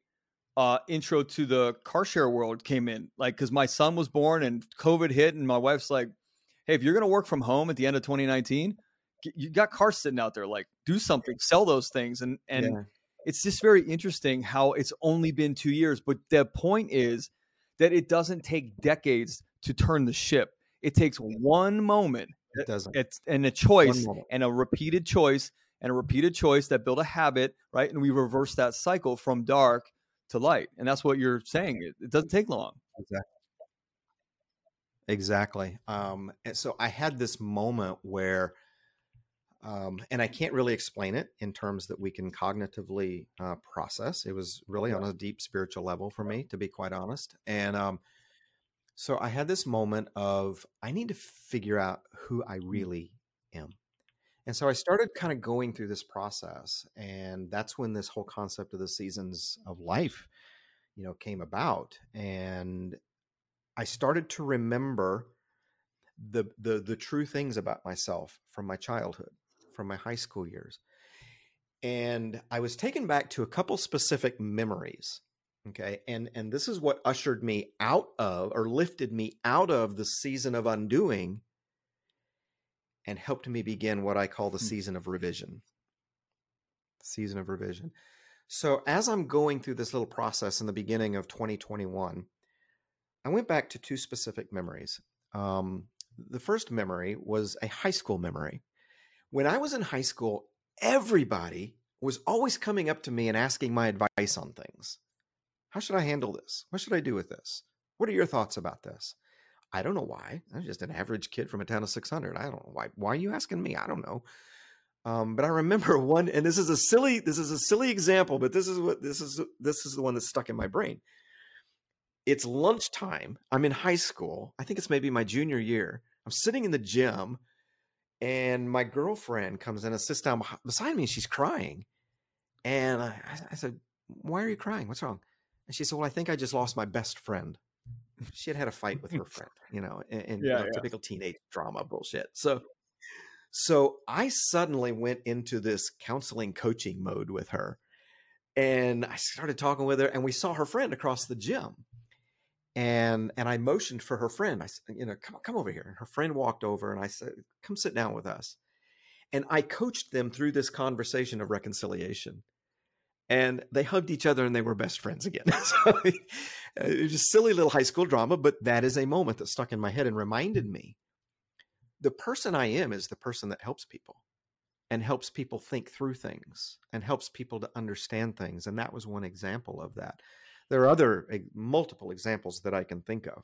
uh intro to the car share world came in. Like cuz my son was born and COVID hit and my wife's like, "Hey, if you're going to work from home at the end of 2019, you got cars sitting out there like do something, sell those things." And and. It's just very interesting how it's only been 2 years, but the point is that it doesn't take decades to turn the ship. It takes one moment it doesn't. it's and a choice and a repeated choice and a repeated choice that build a habit right and we reverse that cycle from dark to light and that's what you're saying it, it doesn't take long Exactly. Exactly. Um, and so I had this moment where, um, and I can't really explain it in terms that we can cognitively uh, process. It was really on a deep spiritual level for me, to be quite honest. And um, so I had this moment of I need to figure out who I really am. And so I started kind of going through this process, and that's when this whole concept of the seasons of life, you know, came about. And I started to remember the the the true things about myself from my childhood, from my high school years. And I was taken back to a couple specific memories. Okay. And and this is what ushered me out of or lifted me out of the season of undoing and helped me begin what I call the hmm. season of revision. Season of revision. So, as I'm going through this little process in the beginning of 2021, I went back to two specific memories. Um, the first memory was a high school memory. When I was in high school, everybody was always coming up to me and asking my advice on things. How should I handle this? What should I do with this? What are your thoughts about this? I don't know why. I'm just an average kid from a town of 600. I don't know why. Why are you asking me? I don't know. Um, but I remember [LAUGHS] one, and this is a silly, this is a silly example, but this is what this is. This is the one that's stuck in my brain. It's lunchtime. I'm in high school. I think it's maybe my junior year. I'm sitting in the gym, and my girlfriend comes in and sits down beside me. And she's crying, and I, I said, "Why are you crying? What's wrong?" And she said, "Well, I think I just lost my best friend." [LAUGHS] she had had a fight with her [LAUGHS] friend, you know, and, and yeah, you know, yeah. typical teenage drama bullshit. So, so I suddenly went into this counseling coaching mode with her, and I started talking with her, and we saw her friend across the gym, and and I motioned for her friend. I said, you know, come come over here. And her friend walked over, and I said, come sit down with us, and I coached them through this conversation of reconciliation and they hugged each other and they were best friends again. [LAUGHS] so it was just silly little high school drama, but that is a moment that stuck in my head and reminded me the person I am is the person that helps people and helps people think through things and helps people to understand things. And that was one example of that. There are other multiple examples that I can think of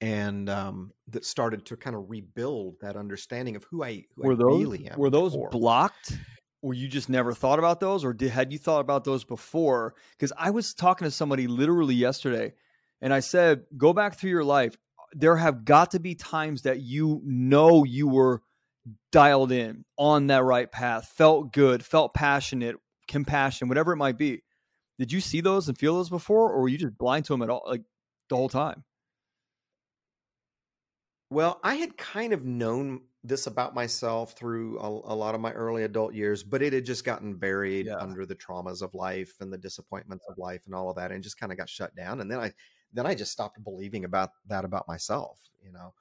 and um, that started to kind of rebuild that understanding of who I, who were I those, really am. Were those before. blocked or you just never thought about those or did, had you thought about those before because i was talking to somebody literally yesterday and i said go back through your life there have got to be times that you know you were dialed in on that right path felt good felt passionate compassion whatever it might be did you see those and feel those before or were you just blind to them at all like the whole time well i had kind of known this about myself through a, a, lot of my early adult years, but it had just gotten buried yeah. under the traumas of life and the disappointments of life and all of that, and just kind of got shut down. And then I, then I just stopped believing about that about myself, you know.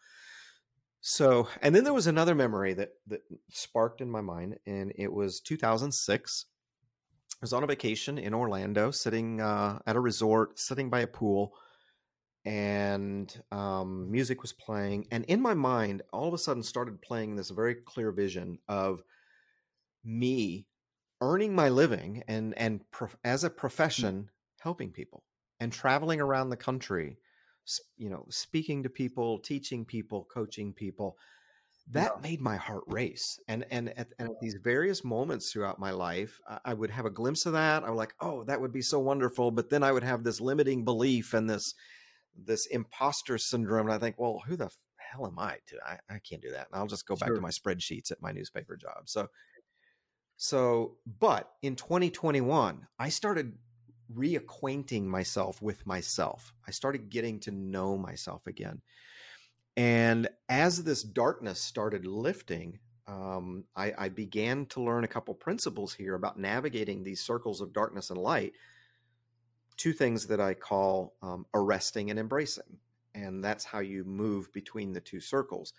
So, and then there was another memory that that sparked in my mind, and it was 2006. I was on a vacation in Orlando, sitting uh, at a resort, sitting by a pool and um, music was playing. And in my mind, all of a sudden started playing this very clear vision of me earning my living and and as a mm. profession helping people and traveling around the country you know speaking to people teaching people coaching people that yeah. made my heart race and and at, and at, these various moments throughout my life I, would have a glimpse of that i was like oh that would be so wonderful but then i would have this limiting belief and this this imposter syndrome. And I think, well, who the hell am I to? I, I can't do that. And I'll just go back to my spreadsheets at my newspaper job. So, so, but in 2021, I started reacquainting myself with myself. I started getting to know myself again. And as this darkness started lifting, um, I, I, began to learn a couple principles here about navigating these circles of darkness and light two things that I call um, arresting and embracing. And that's how you move between the two circles.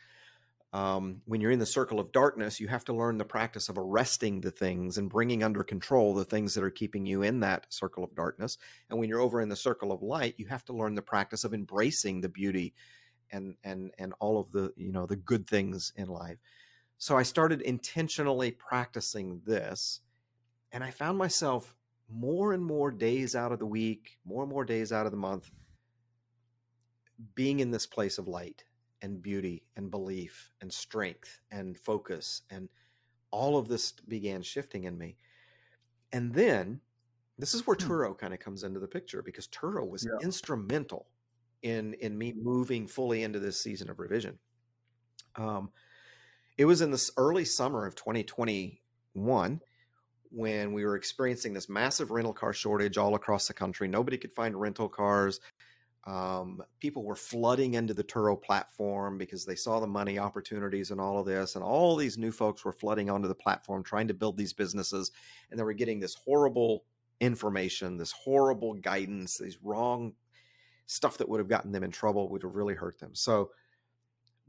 Um, when you're in the circle of darkness, you have to learn the practice of arresting the things and bringing under control the things that are keeping you in that circle of darkness. And when you're over in the circle of light, you have to learn the practice of embracing the beauty and and and all of the you know the good things in life. So I started intentionally practicing this, and I found myself more and more days out of the week, more and more days out of the month, being in this place of light and beauty and belief and strength and focus and all of this began shifting in me. And then this is where hmm. Turo kind of comes into the picture because Turo was yeah. instrumental in in me moving fully into this season of revision. Um, it was in this early summer of 2021 when we were experiencing this massive rental car shortage all across the country. Nobody could find rental cars. Um, people were flooding into the Turo platform because they saw the money opportunities and all of this. And all these new folks were flooding onto the platform trying to build these businesses. And they were getting this horrible information, this horrible guidance, these wrong stuff that would have gotten them in trouble, would have really hurt them. So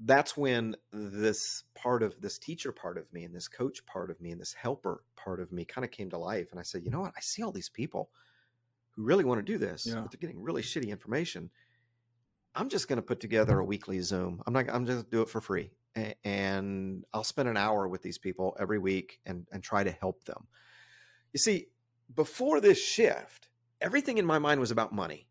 that's when this part of this teacher part of me and this coach part of me and this helper part of me kind of came to life. And I said, you know what? I see all these people who really want to do this, yeah. but they're getting really shitty information. I'm just going to put together a weekly Zoom. I'm not. I'm just gonna do it for free, and I'll spend an hour with these people every week and and try to help them. You see, before this shift, everything in my mind was about money.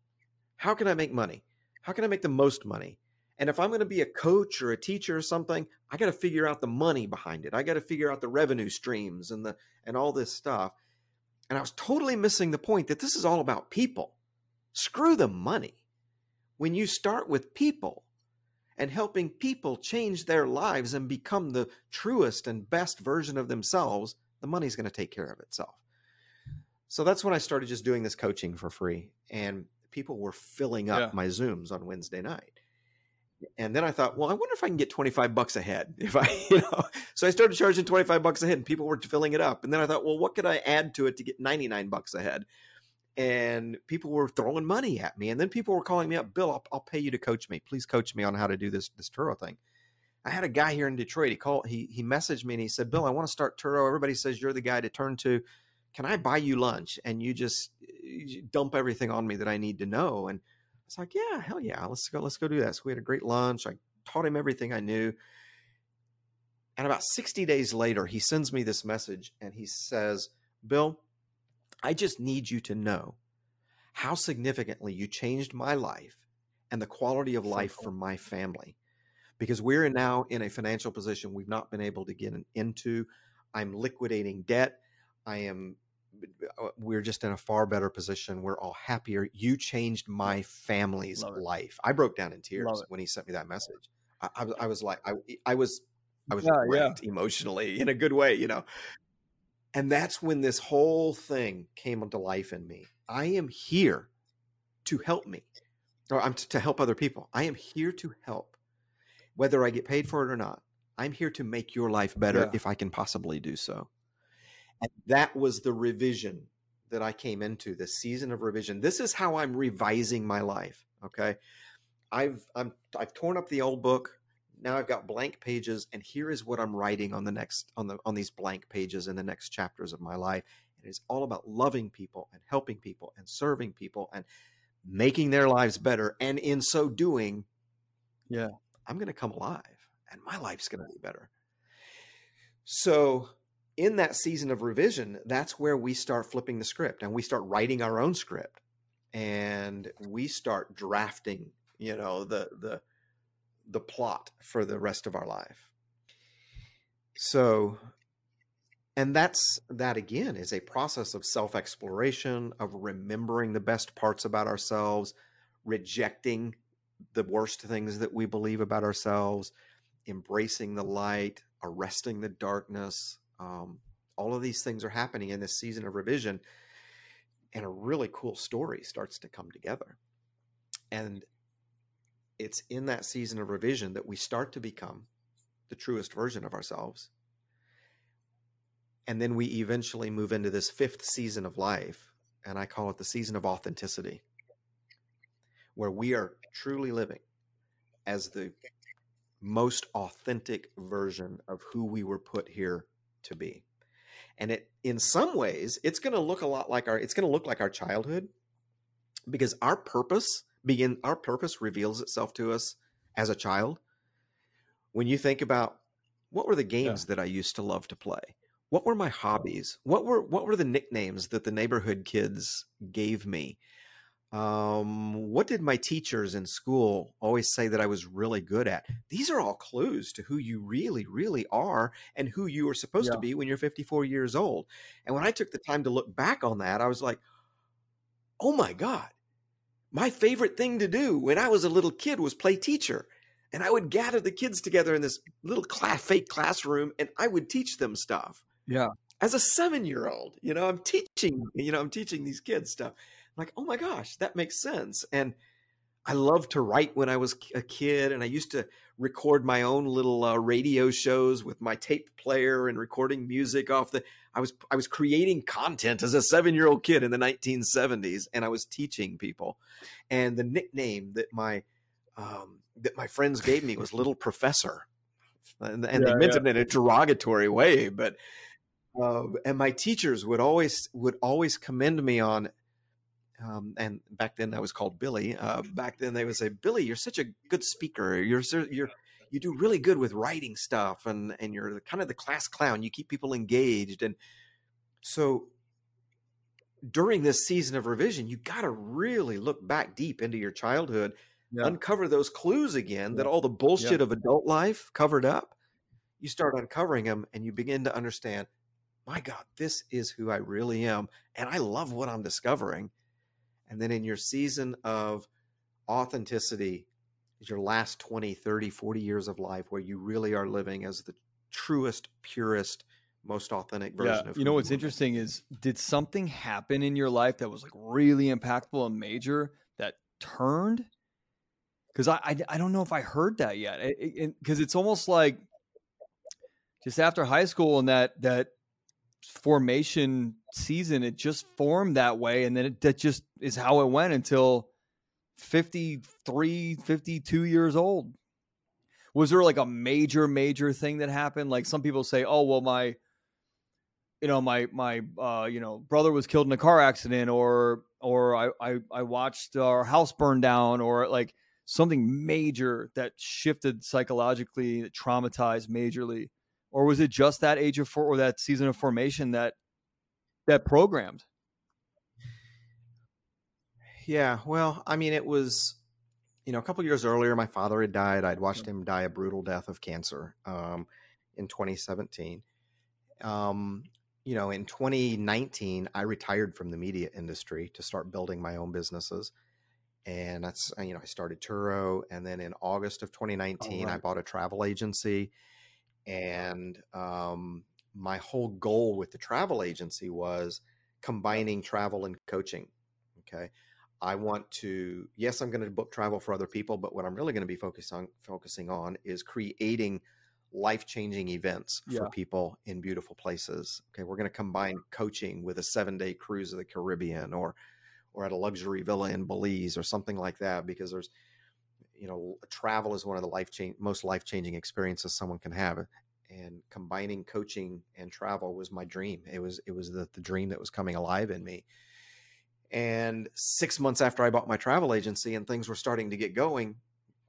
How can I make money? How can I make the most money? And if I'm going to be a coach or a teacher or something, I got to figure out the money behind it. I got to figure out the revenue streams and the and all this stuff. And I was totally missing the point that this is all about people. Screw the money. When you start with people and helping people change their lives and become the truest and best version of themselves, the money's going to take care of itself. So that's when I started just doing this coaching for free. And people were filling up yeah. my Zooms on Wednesday night. And then I thought, well, I wonder if I can get 25 bucks a head [LAUGHS] if I, you know. So I started charging 25 bucks a head and people were filling it up. And then I thought, well, what could I add to it to get 99 bucks a head? And people were throwing money at me. And then people were calling me up, Bill, I'll, I'll pay you to coach me. Please coach me on how to do this this Turo thing. I had a guy here in Detroit. He called, he he messaged me and he said, Bill, I want to start Turo. Everybody says you're the guy to turn to can I buy you lunch? And you just dump everything on me that I need to know. And I was like, yeah, hell yeah, let's go, let's go do that. So we had a great lunch. I taught him everything I knew. And about 60 days later, he sends me this message and he says, Bill, I just need you to know how significantly you changed my life and the quality of life for my family. Because we're now in a financial position we've not been able to get into. I'm liquidating debt. I am we're just in a far better position. We're all happier. You changed my family's life. I broke down in tears when he sent me that message. I, I, I was like, I, I was, I was yeah, yeah. emotionally in a good way, you know. And that's when this whole thing came into life in me. I am here to help me, or I'm to help other people. I am here to help, whether I get paid for it or not. I'm here to make your life better yeah. if I can possibly do so. And that was the revision that I came into, the season of revision. This is how I'm revising my life. Okay. I've I'm I've torn up the old book. Now I've got blank pages, and here is what I'm writing on the next on the on these blank pages in the next chapters of my life. And it's all about loving people and helping people and serving people and making their lives better. And in so doing, yeah, I'm going to come alive, and my life's going to be better. So in that season of revision, that's where we start flipping the script and we start writing our own script and we start drafting, you know, the the the plot for the rest of our life. So and that's that again is a process of self-exploration, of remembering the best parts about ourselves, rejecting the worst things that we believe about ourselves, embracing the light, arresting the darkness, um, all of these things are happening in this season of revision, and a really cool story starts to come together. And it's in that season of revision that we start to become the truest version of ourselves. And then we eventually move into this fifth season of life, and I call it the season of authenticity, where we are truly living as the most authentic version of who we were put here to be. And it in some ways it's going to look a lot like our it's going to look like our childhood because our purpose begin our purpose reveals itself to us as a child. When you think about what were the games yeah. that I used to love to play? What were my hobbies? What were what were the nicknames that the neighborhood kids gave me? Um, what did my teachers in school always say that I was really good at? These are all clues to who you really, really are and who you are supposed yeah. to be when you're 54 years old. And when I took the time to look back on that, I was like, oh my God, my favorite thing to do when I was a little kid was play teacher. And I would gather the kids together in this little class, fake classroom and I would teach them stuff. Yeah. As a seven year old, you know, I'm teaching, you know, I'm teaching these kids stuff. Like, oh my gosh, that makes sense. And I loved to write when I was a kid, and I used to record my own little uh, radio shows with my tape player and recording music off the. I was I was creating content as a seven year old kid in the 1970s, and I was teaching people. And the nickname that my um, that my friends gave me was Little Professor, and, and yeah, they meant yeah. it in a derogatory way, but. Uh, and my teachers would always would always commend me on um, and back then I was called Billy. Uh, back then they would say, "Billy, you're such a good speaker. You're you're you do really good with writing stuff, and and you're kind of the class clown. You keep people engaged." And so during this season of revision, you got to really look back deep into your childhood, yeah. uncover those clues again yeah. that all the bullshit yeah. of adult life covered up. You start uncovering them, and you begin to understand. My God, this is who I really am, and I love what I'm discovering and then in your season of authenticity is your last 20, 30, 40 years of life where you really are living as the truest, purest, most authentic version yeah. of you You know what's interesting is did something happen in your life that was like really impactful and major that turned because I, I, I don't know if i heard that yet because it, it, it's almost like just after high school and that that formation season it just formed that way and then it that just is how it went until 53 52 years old. Was there like a major major thing that happened? Like some people say oh well my you know my my uh you know brother was killed in a car accident or or i i, I watched our house burn down or like something major that shifted psychologically that traumatized majorly or was it just that age of four or that season of formation that that programmed? Yeah, well, I mean, it was, you know, a couple years earlier, my father had died. I'd watched him die a brutal death of cancer um, in 2017. Um, you know, in 2019, I retired from the media industry to start building my own businesses. And that's, you know, I started Turo. And then in August of 2019, right. I bought a travel agency and um, my whole goal with the travel agency was combining travel and coaching. Okay. I want to, yes, I'm going to book travel for other people, but what I'm really going to be focused on, focusing on is creating life changing events yeah. for people in beautiful places. Okay. We're going to combine coaching with a seven day cruise of the Caribbean or, or at a luxury villa in Belize or something like that, because there's, you know, travel is one of the life change, most life changing experiences someone can have. Uh, and combining coaching and travel was my dream. It was it was the, the dream that was coming alive in me. And six months after I bought my travel agency and things were starting to get going,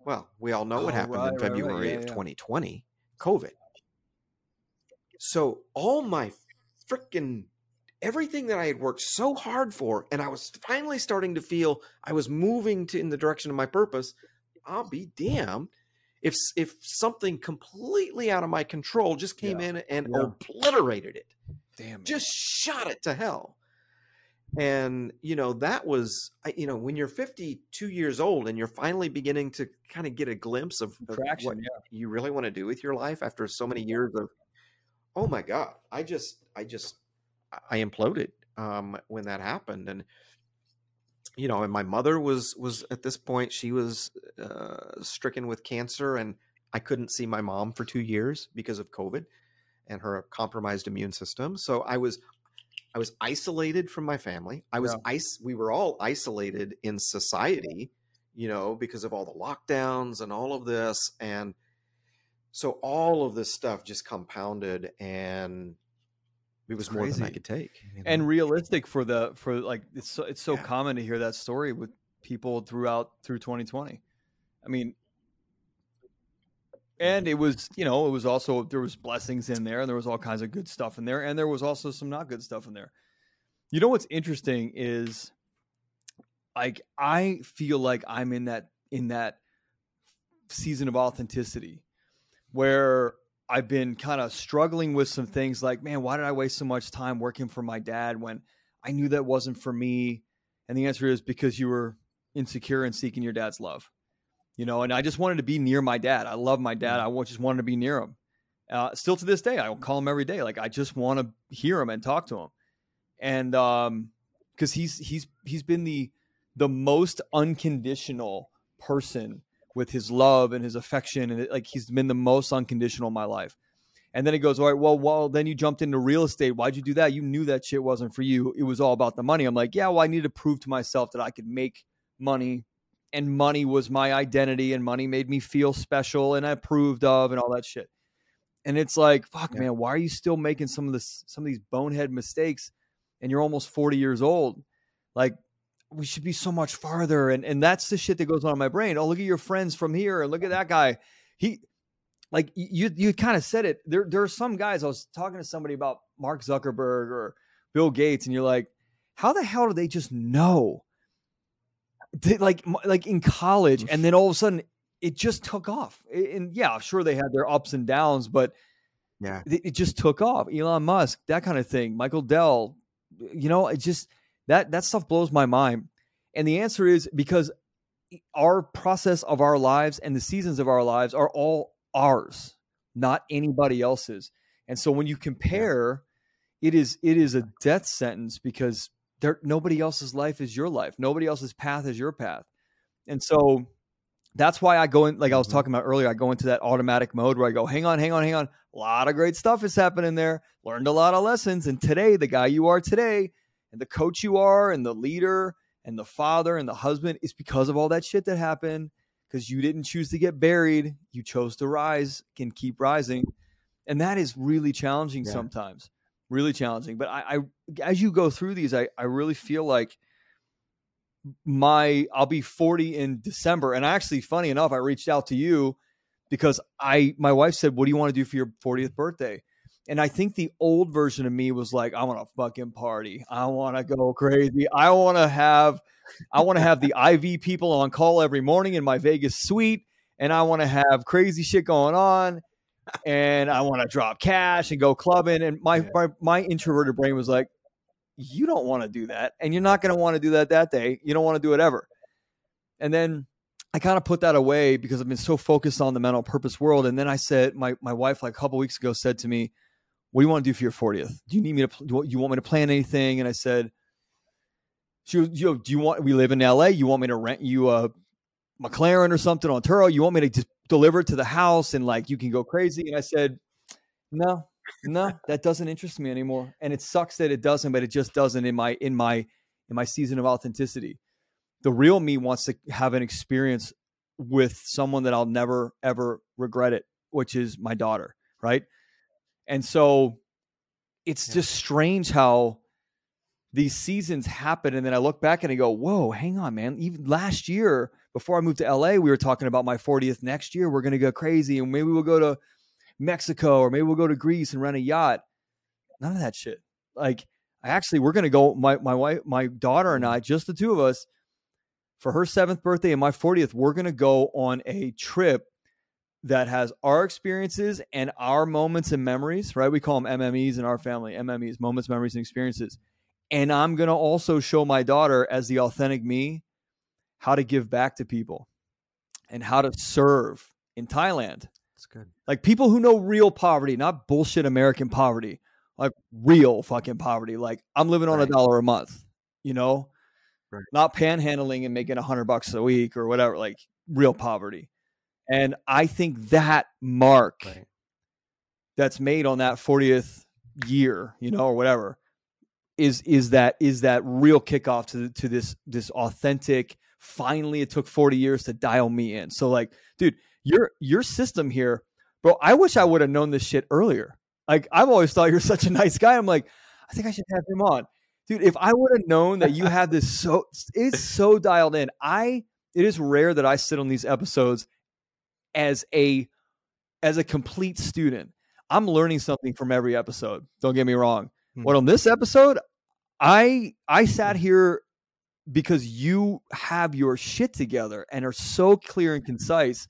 well, we all know oh, what happened right, in February right, right. Yeah, of yeah. 2020, COVID. So all my freaking everything that I had worked so hard for, and I was finally starting to feel I was moving to in the direction of my purpose. I'll be damned if if something completely out of my control just came yeah. in and yeah. obliterated it. Damn. Just shot it to hell. And you know that was you know when you're 52 years old and you're finally beginning to kind of get a glimpse of, of Traction, what yeah. you really want to do with your life after so many years of oh my god I just I just I imploded um, when that happened and you know, and my mother was was at this point she was uh, stricken with cancer, and I couldn't see my mom for two years because of COVID and her compromised immune system. So I was I was isolated from my family. I was yeah. ice. We were all isolated in society, you know, because of all the lockdowns and all of this, and so all of this stuff just compounded and it was more than I could take. You know? And realistic for the for like it's so, it's so yeah. common to hear that story with people throughout through 2020. I mean, and it was you know it was also there was blessings in there and there was all kinds of good stuff in there and there was also some not good stuff in there. You know what's interesting is like I feel like I'm in that in that season of authenticity where I've been kind of struggling with some things like, man, why did I waste so much time working for my dad when I knew that wasn't for me? And the answer is because you were insecure and seeking your dad's love. you know, and I just wanted to be near my dad. I love my dad. I just wanted to be near him. Uh, still to this day, I call him every day. Like I just want to hear him and talk to him. And um, because he's he's he's been the the most unconditional person with his love and his affection, and it, like he's been the most unconditional in my life. And then he goes, all right, well, well, then you jumped into real estate. Why'd you do that? You knew that shit wasn't for you. It was all about the money. I'm like, yeah, well, I need to prove to myself that I could make money and money was my identity and money made me feel special and i approved of and all that shit. And it's like, fuck, yeah. man, why are you still making some of this, some of these bonehead mistakes and you're almost 40 years old? Like, we should be so much farther. And and that's the shit that goes on in my brain. Oh, look at your friends from here and look at that guy. He like you you kind of said it. There there are some guys. I was talking to somebody about Mark Zuckerberg or Bill Gates, and you're like, how the hell do they just know? They, like like in college, and then all of a sudden it just took off. And yeah, sure they had their ups and downs, but yeah, it, it just took off. Elon Musk, that kind of thing. Michael Dell, you know, it just that that stuff blows my mind. And the answer is because our process of our lives and the seasons of our lives are all ours, not anybody else's. And so when you compare, it is it is a death sentence because there nobody else's life is your life. Nobody else's path is your path. And so that's why I go in like I was mm-hmm. talking about earlier, I go into that automatic mode where I go, hang on, hang on, hang on. A lot of great stuff is happening there. Learned a lot of lessons. And today, the guy you are today, and the coach you are, and the leader, and the father, and the husband is because of all that shit that happened because you didn't choose to get buried. You chose to rise and keep rising. And that is really challenging yeah. sometimes, really challenging. But I, I, as you go through these, I, I really feel like my, I'll be 40 in December. And actually, funny enough, I reached out to you because I, my wife said, What do you want to do for your 40th birthday? And I think the old version of me was like, I want to fucking party. I want to go crazy. I want to have I want to have the [LAUGHS] IV people on call every morning in my Vegas suite, and I want to have crazy shit going on, and I want to drop cash and go clubbing. And my, my my introverted brain was like, you don't want to do that, and you're not going to want to do that that day. You don't want to do it ever. And then I kind of put that away because I've been so focused on the Men on Purpose world. And then I said, my my wife like a couple weeks ago said to me, "What do you want to do for your 40th? Do you need me to? Do you want me to plan anything?" And I said she was, you know, do you want, we live in LA. You want me to rent you a McLaren or something on Turo? You want me to just deliver it to the house and like you can go crazy? And I said, no, no, that doesn't interest me anymore. And it sucks that it doesn't, but it just doesn't in my, in my, in my season of authenticity. The real me wants to have an experience with someone that I'll never ever regret it, which is my daughter. Right. And so it's yeah. just strange how these seasons happen and then I look back and I go, "Whoa, hang on, man. Even last year before I moved to LA, we were talking about my 40th next year. We're going to go crazy and maybe we'll go to Mexico or maybe we'll go to Greece and rent a yacht." None of that shit. Like I actually we're going to go my my wife, my daughter and mm. I, just the two of us for her 7th birthday and my 40th, we're going to go on a trip that has our experiences and our moments and memories, right? We call them MMEs in our family, MMEs, moments, memories and experiences and I'm going to also show my daughter, as the authentic me, how to give back to people and how to serve in Thailand. That's good. Like people who know real poverty, not bullshit American poverty, like real fucking poverty. Like I'm living on right. a dollar a month, you know, right. not panhandling and making a hundred bucks a week or whatever, like real poverty. And I think that mark right. that's made on that 40th year, you know, or whatever, is is that is that real kickoff to to this this authentic finally it took 40 years to dial me in. So like dude your your system here bro i wish i would have known this shit earlier. Like i've always thought you're such a [LAUGHS] nice guy. I'm like i think i should have him on. Dude if i would have known that you had this so it's so dialed in. I it is rare that i sit on these episodes as a as a complete student i'm learning something from every episode don't get me wrong hmm. but on this episode I I sat here because you have your shit together and are so clear and concise.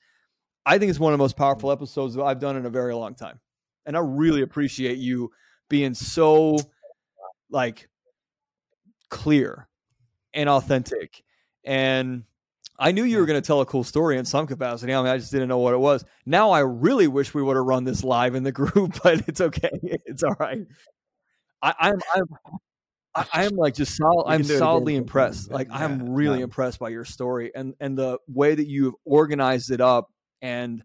I think it's one of the most powerful episodes that I've done in a very long time. And I really appreciate you being so like clear and authentic. And I knew you were going to tell a cool story in some capacity. I mean, I just didn't know what it was. Now I really wish we would have run this live in the [LAUGHS] group, but it's okay. It's all right. I, I'm, I'm, I, I am like just solid. I'm solidly impressed. Like yeah, I'm really yeah. impressed by your story and and the way that you've organized it up, and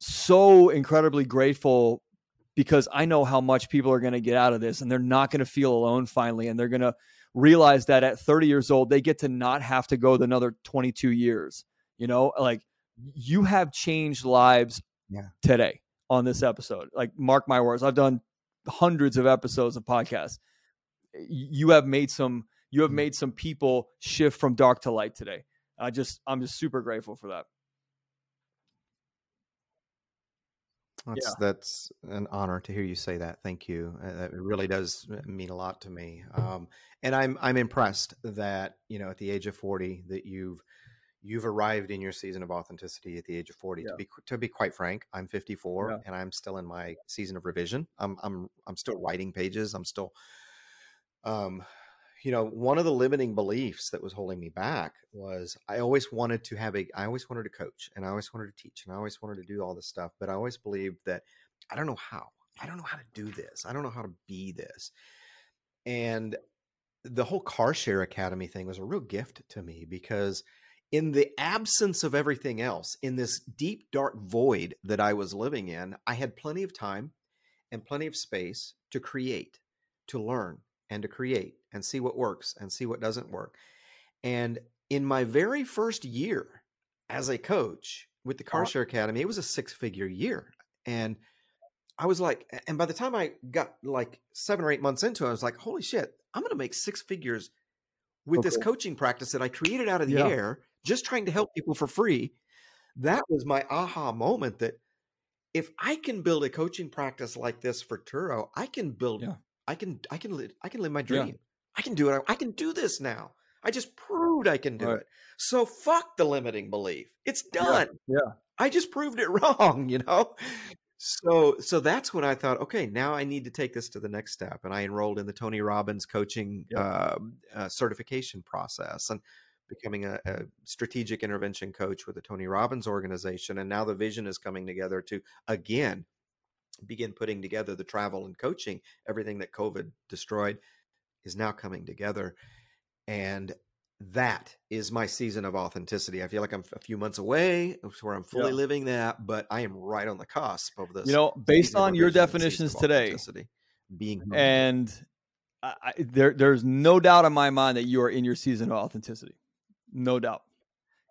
so incredibly grateful because I know how much people are going to get out of this, and they're not going to feel alone finally, and they're going to realize that at 30 years old they get to not have to go the another 22 years. You know, like you have changed lives yeah. today on this episode. Like mark my words, I've done hundreds of episodes of podcasts you have made some you have mm. made some people shift from dark to light today. I just I'm just super grateful for that. That's yeah. that's an honor to hear you say that. Thank you. Uh, it really does mean a lot to me. Um, and I'm I'm impressed that you know at the age of 40 that you've you've arrived in your season of authenticity at the age of 40 yeah. to be to be quite frank i'm 54 yeah. and i'm still in my season of revision i'm i'm i'm still writing pages i'm still um, you know, one of the limiting beliefs that was holding me back was I always wanted to have a, I always wanted to coach and I always wanted to teach and I always wanted to do all this stuff, but I always believed that I don't know how. I don't know how to do this. I don't know how to be this. And the whole car share academy thing was a real gift to me because in the absence of everything else in this deep dark void that i was living in i had plenty of time and plenty of space to create to learn and to create and see what works and see what doesn't work. And in my very first year as a coach with the Car uh-huh. Share Academy, it was a six figure year. And I was like, and by the time I got like seven or eight months into it, I was like, holy shit, I'm going to make six figures with okay. this coaching practice that I created out of the yeah. air, just trying to help people for free. That was my aha moment that if I can build a coaching practice like this for Turo, I can build yeah. I can I can live I can live my dream. Yeah. I can do it. I, can do this now. I just proved I can do right. it. So fuck the limiting belief. It's done. Yeah. yeah. I just proved it [LAUGHS] wrong, you know? So so that's when I thought, okay, now I need to take this to the next step. And I enrolled in the Tony Robbins coaching yeah. uh, uh, certification process and becoming a, a, strategic intervention coach with the Tony Robbins organization. And now the vision is coming together to again begin putting together the travel and coaching, everything that COVID destroyed is now coming together. And that is my season of authenticity. I feel like I'm a few months away where I'm fully yeah. living that, but I am right on the cusp of this. You know, based on your definitions today, being and I, there, there's no doubt in my mind that you are in your season of authenticity. No doubt.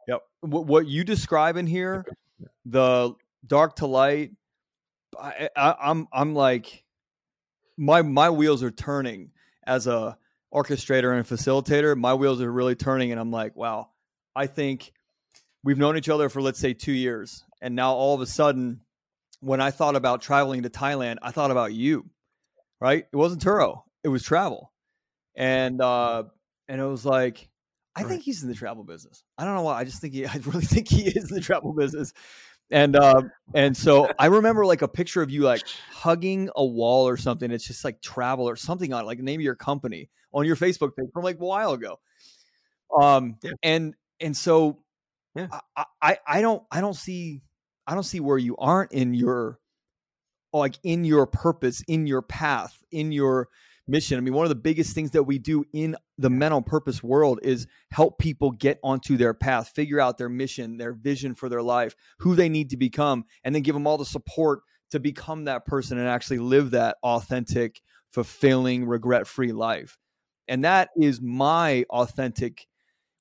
Yep. What, what you describe in here, the dark to light, I, I, I'm I'm like my my wheels are turning as a orchestrator and facilitator. My wheels are really turning, and I'm like, wow. I think we've known each other for let's say two years, and now all of a sudden, when I thought about traveling to Thailand, I thought about you. Right? It wasn't Turo. It was travel, and uh, and it was like. I think he's in the travel business. I don't know why. I just think he. [LAUGHS] I really think he is in the travel business and uh, and so I remember like a picture of you like [LAUGHS] hugging a wall or something. It's just like travel or something on like the name of your company on your Facebook page from like a while ago. Um, yeah. and and so yeah. I, I I don't I don't see I don't see where you aren't in your like in your purpose, in your path, in your mission. I mean, one of the biggest things that we do in the men on purpose world is help people get onto their path, figure out their mission, their vision for their life, who they need to become, and then give them all the support to become that person and actually live that authentic, fulfilling, regret free life. And that is my authentic,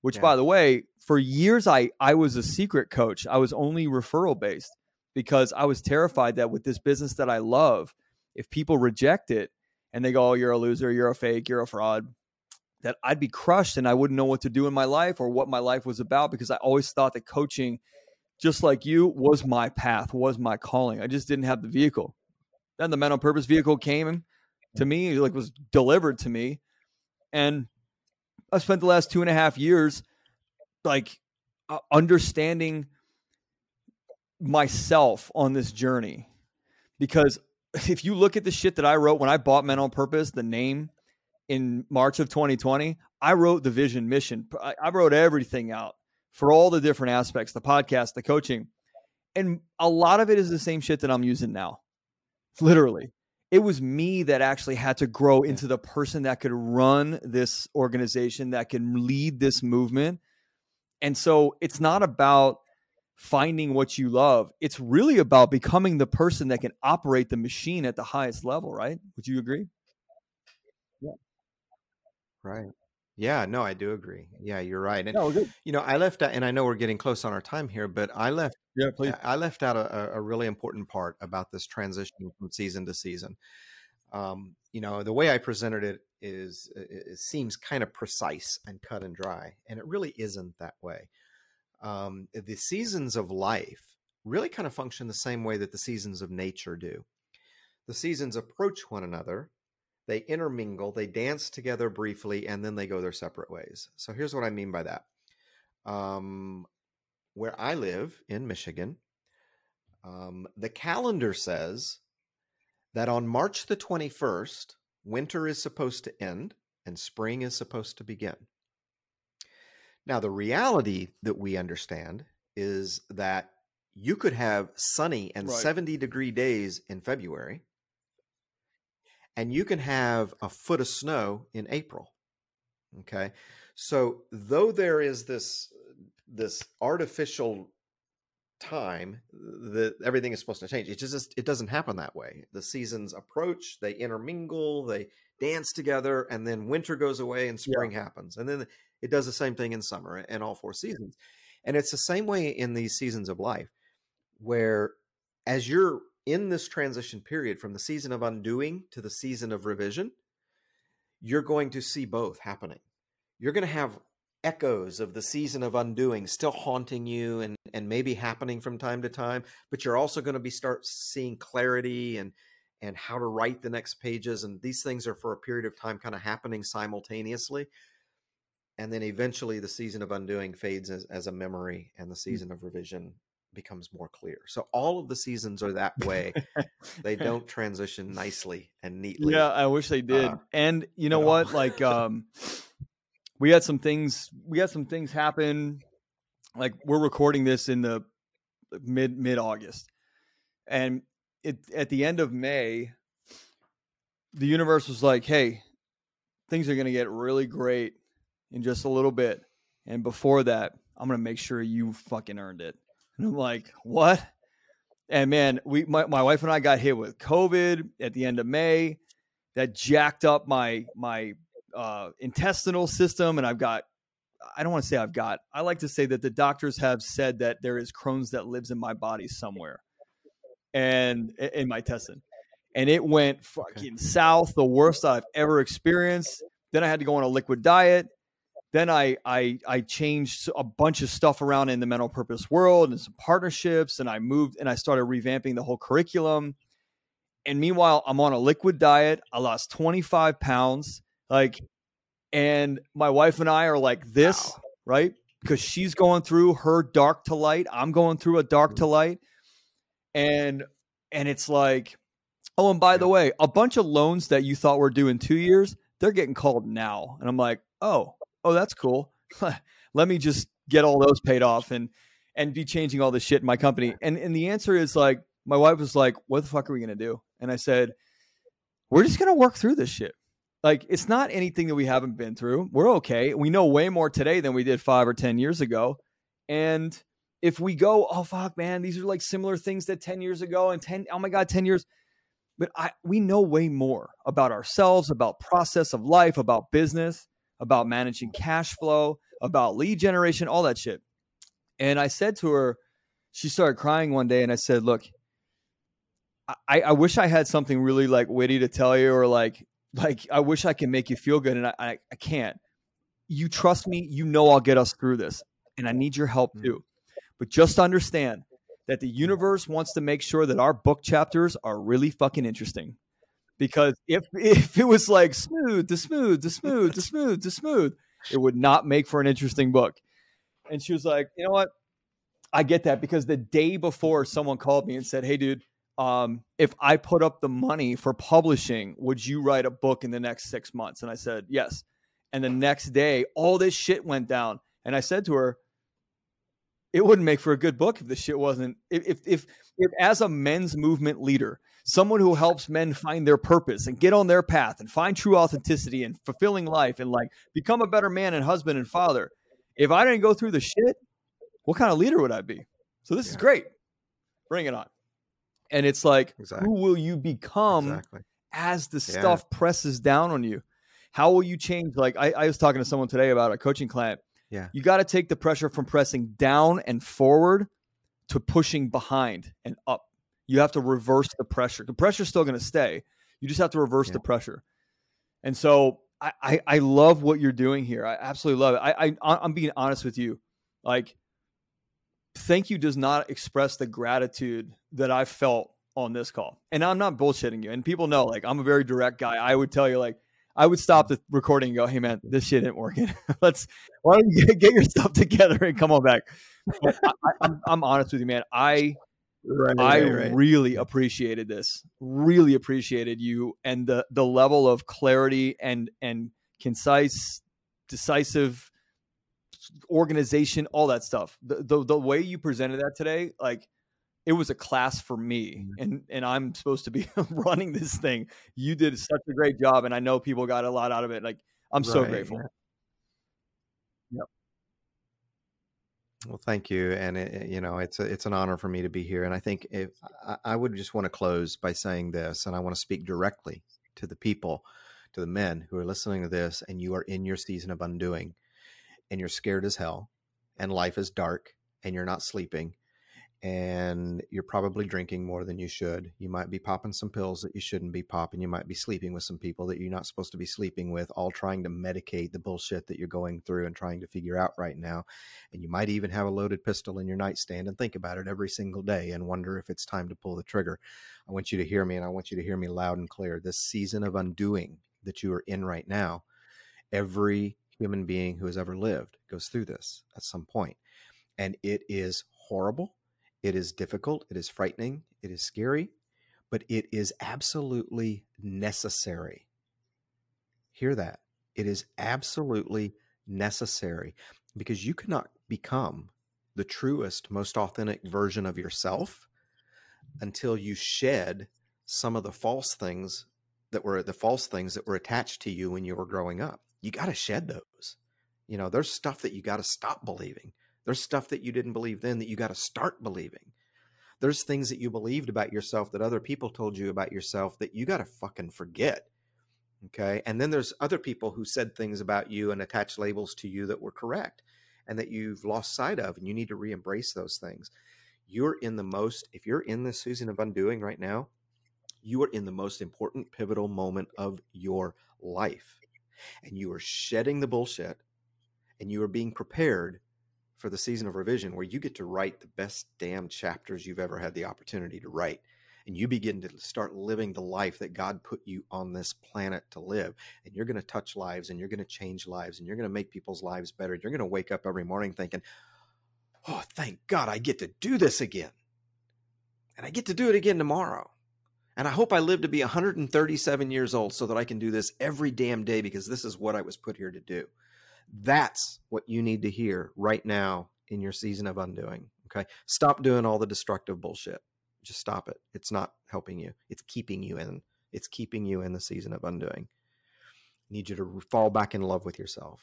which yeah. by the way, for years I I was a secret coach. I was only referral based because I was terrified that with this business that I love, if people reject it, and they go, oh, you're a loser, you're a fake, you're a fraud, that I'd be crushed and I wouldn't know what to do in my life or what my life was about because I always thought that coaching, just like you, was my path, was my calling. I just didn't have the vehicle. Then the men on purpose vehicle came to me, like was delivered to me. And I spent the last two and a half years like uh, understanding myself on this journey because [LAUGHS] if you look at the shit that I wrote when I bought Men on Purpose, the name in March of 2020, I wrote the vision mission. I, I wrote everything out for all the different aspects, the podcast, the coaching. And a lot of it is the same shit that I'm using now. Literally. It was me that actually had to grow into the person that could run this organization, that can lead this movement. And so it's not about finding what you love. It's really about becoming the person that can operate the machine at the highest level, right? Would you agree? Yeah. Right. Yeah, no, I do agree. Yeah, you're right. And No, you know, I left out, and I know we're getting close on our time here, but I left Yeah, please. I left out a, a- really important part about this transition from season to season. Um, you know, the way I presented it is it seems kind of precise and cut and dry, and it really isn't that way. Um, the seasons of life really kind of function the same way that the seasons of nature do. The seasons approach one another, they intermingle, they dance together briefly, and then they go their separate ways. So here's what I mean by that. Um, where I live in Michigan, um, the calendar says that on March the 21st, winter is supposed to end and spring is supposed to begin. Now, the reality that we understand is that you could have sunny and Right. 70 degree days in February, and you can have a foot of snow in April. Okay. So, though there is this this artificial time that everything is supposed to change. It just it doesn't happen that way. The seasons approach, they intermingle, they dance together, and then winter goes away and Yeah. spring happens. And then it does the same thing in summer and all four seasons. And it's the same way in these seasons of life, where as you're in this transition period from the season of undoing to the season of revision, you're going to see both happening. You're going to have echoes of the season of undoing still haunting you and and maybe happening from time to time but you're also going to be start seeing clarity and and how to write the next pages and these things are for a period of time kind of happening simultaneously and then eventually the season of undoing fades as, as a memory and the season of revision becomes more clear so all of the seasons are that way [LAUGHS] they don't transition nicely and neatly Yeah, I wish they did. uh, and you know at what? Like, um, we had some things. We had some things happen. Like we're recording this in the mid mid August, and it at the end of May, the universe was like, "Hey, things are going to get really great in just a little bit, and before that, I'm going to make sure you fucking earned it." And I'm like, "What?" And man, we my, my wife and I got hit with COVID at the end of May. That jacked up my my uh, intestinal system, and I've got. I don't want to say I've got. I like to say that the doctors have said that there is Crohn's that lives in my body somewhere, and in my intestine, and it went fucking south, the worst I've ever experienced. Then I had to go on a liquid diet. Then I I I changed a bunch of stuff around in the men on purpose world and some partnerships, and I moved and I started revamping the whole curriculum. And meanwhile, I'm on a liquid diet. I lost 25 pounds. Like, and my wife and I are like this, Wow. right? Because she's going through her dark to light. I'm going through a dark to mm-hmm. light. And and it's like, oh, and by the way, a bunch of loans that you thought were due in two years, they're getting called now. And I'm like, oh, oh, that's cool. [LAUGHS] Let me just get all those paid off and and be changing all this shit in my company. And and the answer is like, my wife was like, what the fuck are we gonna do? And I said, we're just gonna work through this shit. Like it's not anything that we haven't been through. We're okay. We know way more today than we did five or ten years ago. And if we go, oh fuck, man, these are like similar things that 10 years ago and 10, oh my God, 10 years. But I we know way more about ourselves, about process of life, about business, about managing cash flow, about lead generation, all that shit. And I said to her, she started crying one day, and I said, Look, I, I wish I had something really like witty to tell you, or like like I wish I can make you feel good, and I, I, I can't. You trust me, you know I'll get us through this, and I need your help Mm. too. But just understand that the universe wants to make sure that our book chapters are really fucking interesting. Because if [LAUGHS] if it was like smooth to smooth to smooth to smooth to smooth, it would not make for an interesting book. And she was like, you know what? I get that because the day before someone called me and said, Hey dude, um, if I put up the money for publishing, would you write a book in the next six months? And I said, Yes. And the next day, all this shit went down. And I said to her, it wouldn't make for a good book if the shit wasn't if if if, if as a men's movement leader someone who helps men find their purpose and get on their path and find true authenticity and fulfilling life and like become a better man and husband and father if i didn't go through the shit what kind of leader would i be so this yeah. is great bring it on and it's like exactly. who will you become exactly. as the yeah. stuff presses down on you how will you change like I, I was talking to someone today about a coaching client yeah. You got to take the pressure from pressing down and forward to pushing behind and up. You have to reverse the pressure. The pressure's still going to stay. You just have to reverse yeah. the pressure. And so I, I, I love what you're doing here. I absolutely love it. I, I I'm being honest with you. Like, thank you does not express the gratitude that I felt on this call. And I'm not bullshitting you. And people know, like, I'm a very direct guy. I would tell you, like, I would stop the recording and go, "Hey man, this shit ain't working. [LAUGHS] Let's why don't you [LAUGHS] get, your stuff together and come on back." I, am honest with you, man. I right, I right, right. really appreciated this. Really appreciated you and the the level of clarity and and concise, decisive organization, all that stuff. The the, the way you presented that today, like it was a class for me mm-hmm. and and I'm supposed to be [LAUGHS] running this thing. You did such a great job and I know people got a lot out of it. Like I'm so grateful. Yep. Well, thank you, and it, you know it's a, it's an honor for me to be here. And I think if I, I would just want to close by saying this, and I want to speak directly to the people, to the men who are listening to this, and you are in your season of undoing, and you're scared as hell, and life is dark, and you're not sleeping, and you're probably drinking more than you should. You might be popping some pills that you shouldn't be popping. You might be sleeping with some people that you're not supposed to be sleeping with, all trying to medicate the bullshit that you're going through and trying to figure out right now. And you might even have a loaded pistol in your nightstand and think about it every single day and wonder if it's time to pull the trigger. I want you to hear me and I want you to hear me loud and clear. This season of undoing that you are in right now, every human being who has ever lived goes through this at some point. And it is horrible it is difficult, it is frightening, it is scary, but it is absolutely necessary. Hear that. It is absolutely necessary because you cannot become the truest, most authentic version of yourself until you shed some of the false things that were the false things that were attached to you when you were growing up. You got to shed those. You know, there's stuff that you got to stop believing. There's stuff that you didn't believe then that you got to start believing. There's things that you believed about yourself that other people told you about yourself that you got to fucking forget. Okay. And then there's other people who said things about you and attached labels to you that were correct and that you've lost sight of, and you need to re embrace those things. You're in the most, if you're in this season of undoing right now, you are in the most important pivotal moment of your life. And you are shedding the bullshit and you are being prepared for the season of revision where you get to write the best damn chapters you've ever had the opportunity to write. And you begin to start living the life that God put you on this planet to live. And you're going to touch lives and you're going to change lives and you're going to make people's lives better. You're going to wake up every morning thinking, oh, thank God I get to do this again. And I get to do it again tomorrow. And I hope I live to be 137 years old so that I can do this every damn day because this is what I was put here to do. That's what you need to hear right now in your season of undoing. Okay. Stop doing all the destructive bullshit. Just stop it. It's not helping you. It's keeping you in. It's keeping you in the season of undoing. I need you to fall back in love with yourself.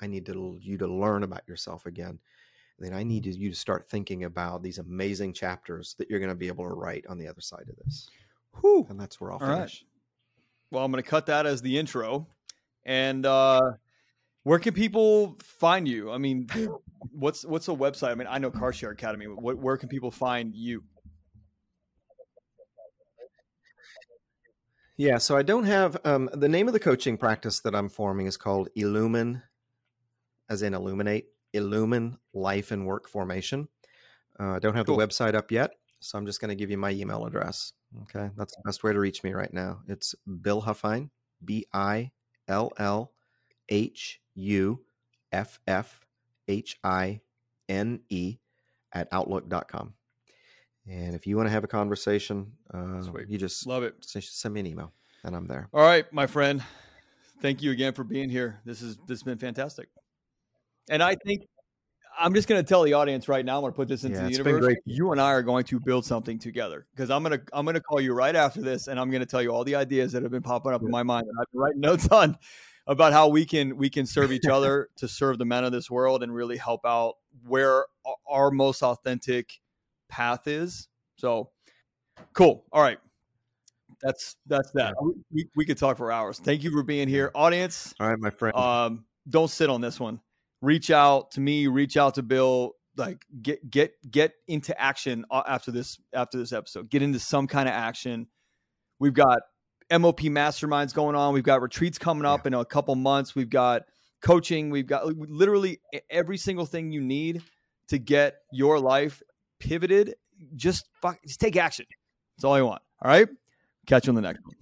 I need to, you to learn about yourself again. And then I need you to start thinking about these amazing chapters that you're going to be able to write on the other side of this. Whew. And that's where I'll finish. Right. Well, I'm going to cut that as the intro. And uh, where can people find you? I mean, what's what's a website? I mean, I know Car Share Academy. What, where can people find you? Yeah, so I don't have um, the name of the coaching practice that I'm forming is called Illumine, as in illuminate, Illumine Life and Work Formation. Uh, I don't have cool. the website up yet, so I'm just going to give you my email address. Okay, that's the best way to reach me right now. It's Bill Huffhine, B I L L H U F F H I N E at outlook.com. And if you want to have a conversation, uh, you just love it. Send me an email and I'm there. All right, my friend. Thank you again for being here. This is this has been fantastic. And I think I'm just going to tell the audience right now. I'm going to put this into Yeah, the universe. great. You and I are going to build something together because I'm going to I'm going to call you right after this, and I'm going to tell you all the ideas that have been popping up in my mind that I've been writing notes [LAUGHS] on about how we can we can serve each other [LAUGHS] to serve the men of this world and really help out where our most authentic path is. So cool. All right. That's that's that. We, we could talk for hours. Thank you for being here, audience All right, my friend. um, don't sit on this one. Reach out to me. Reach out to Bill. Like get get get into action after this after this episode. Get into some kind of action. We've got MOP masterminds going on. We've got retreats coming up in a couple months. We've got coaching. We've got literally every single thing you need to get your life pivoted. Just fuck, just take action. That's all I want. All right. Catch you on the next one.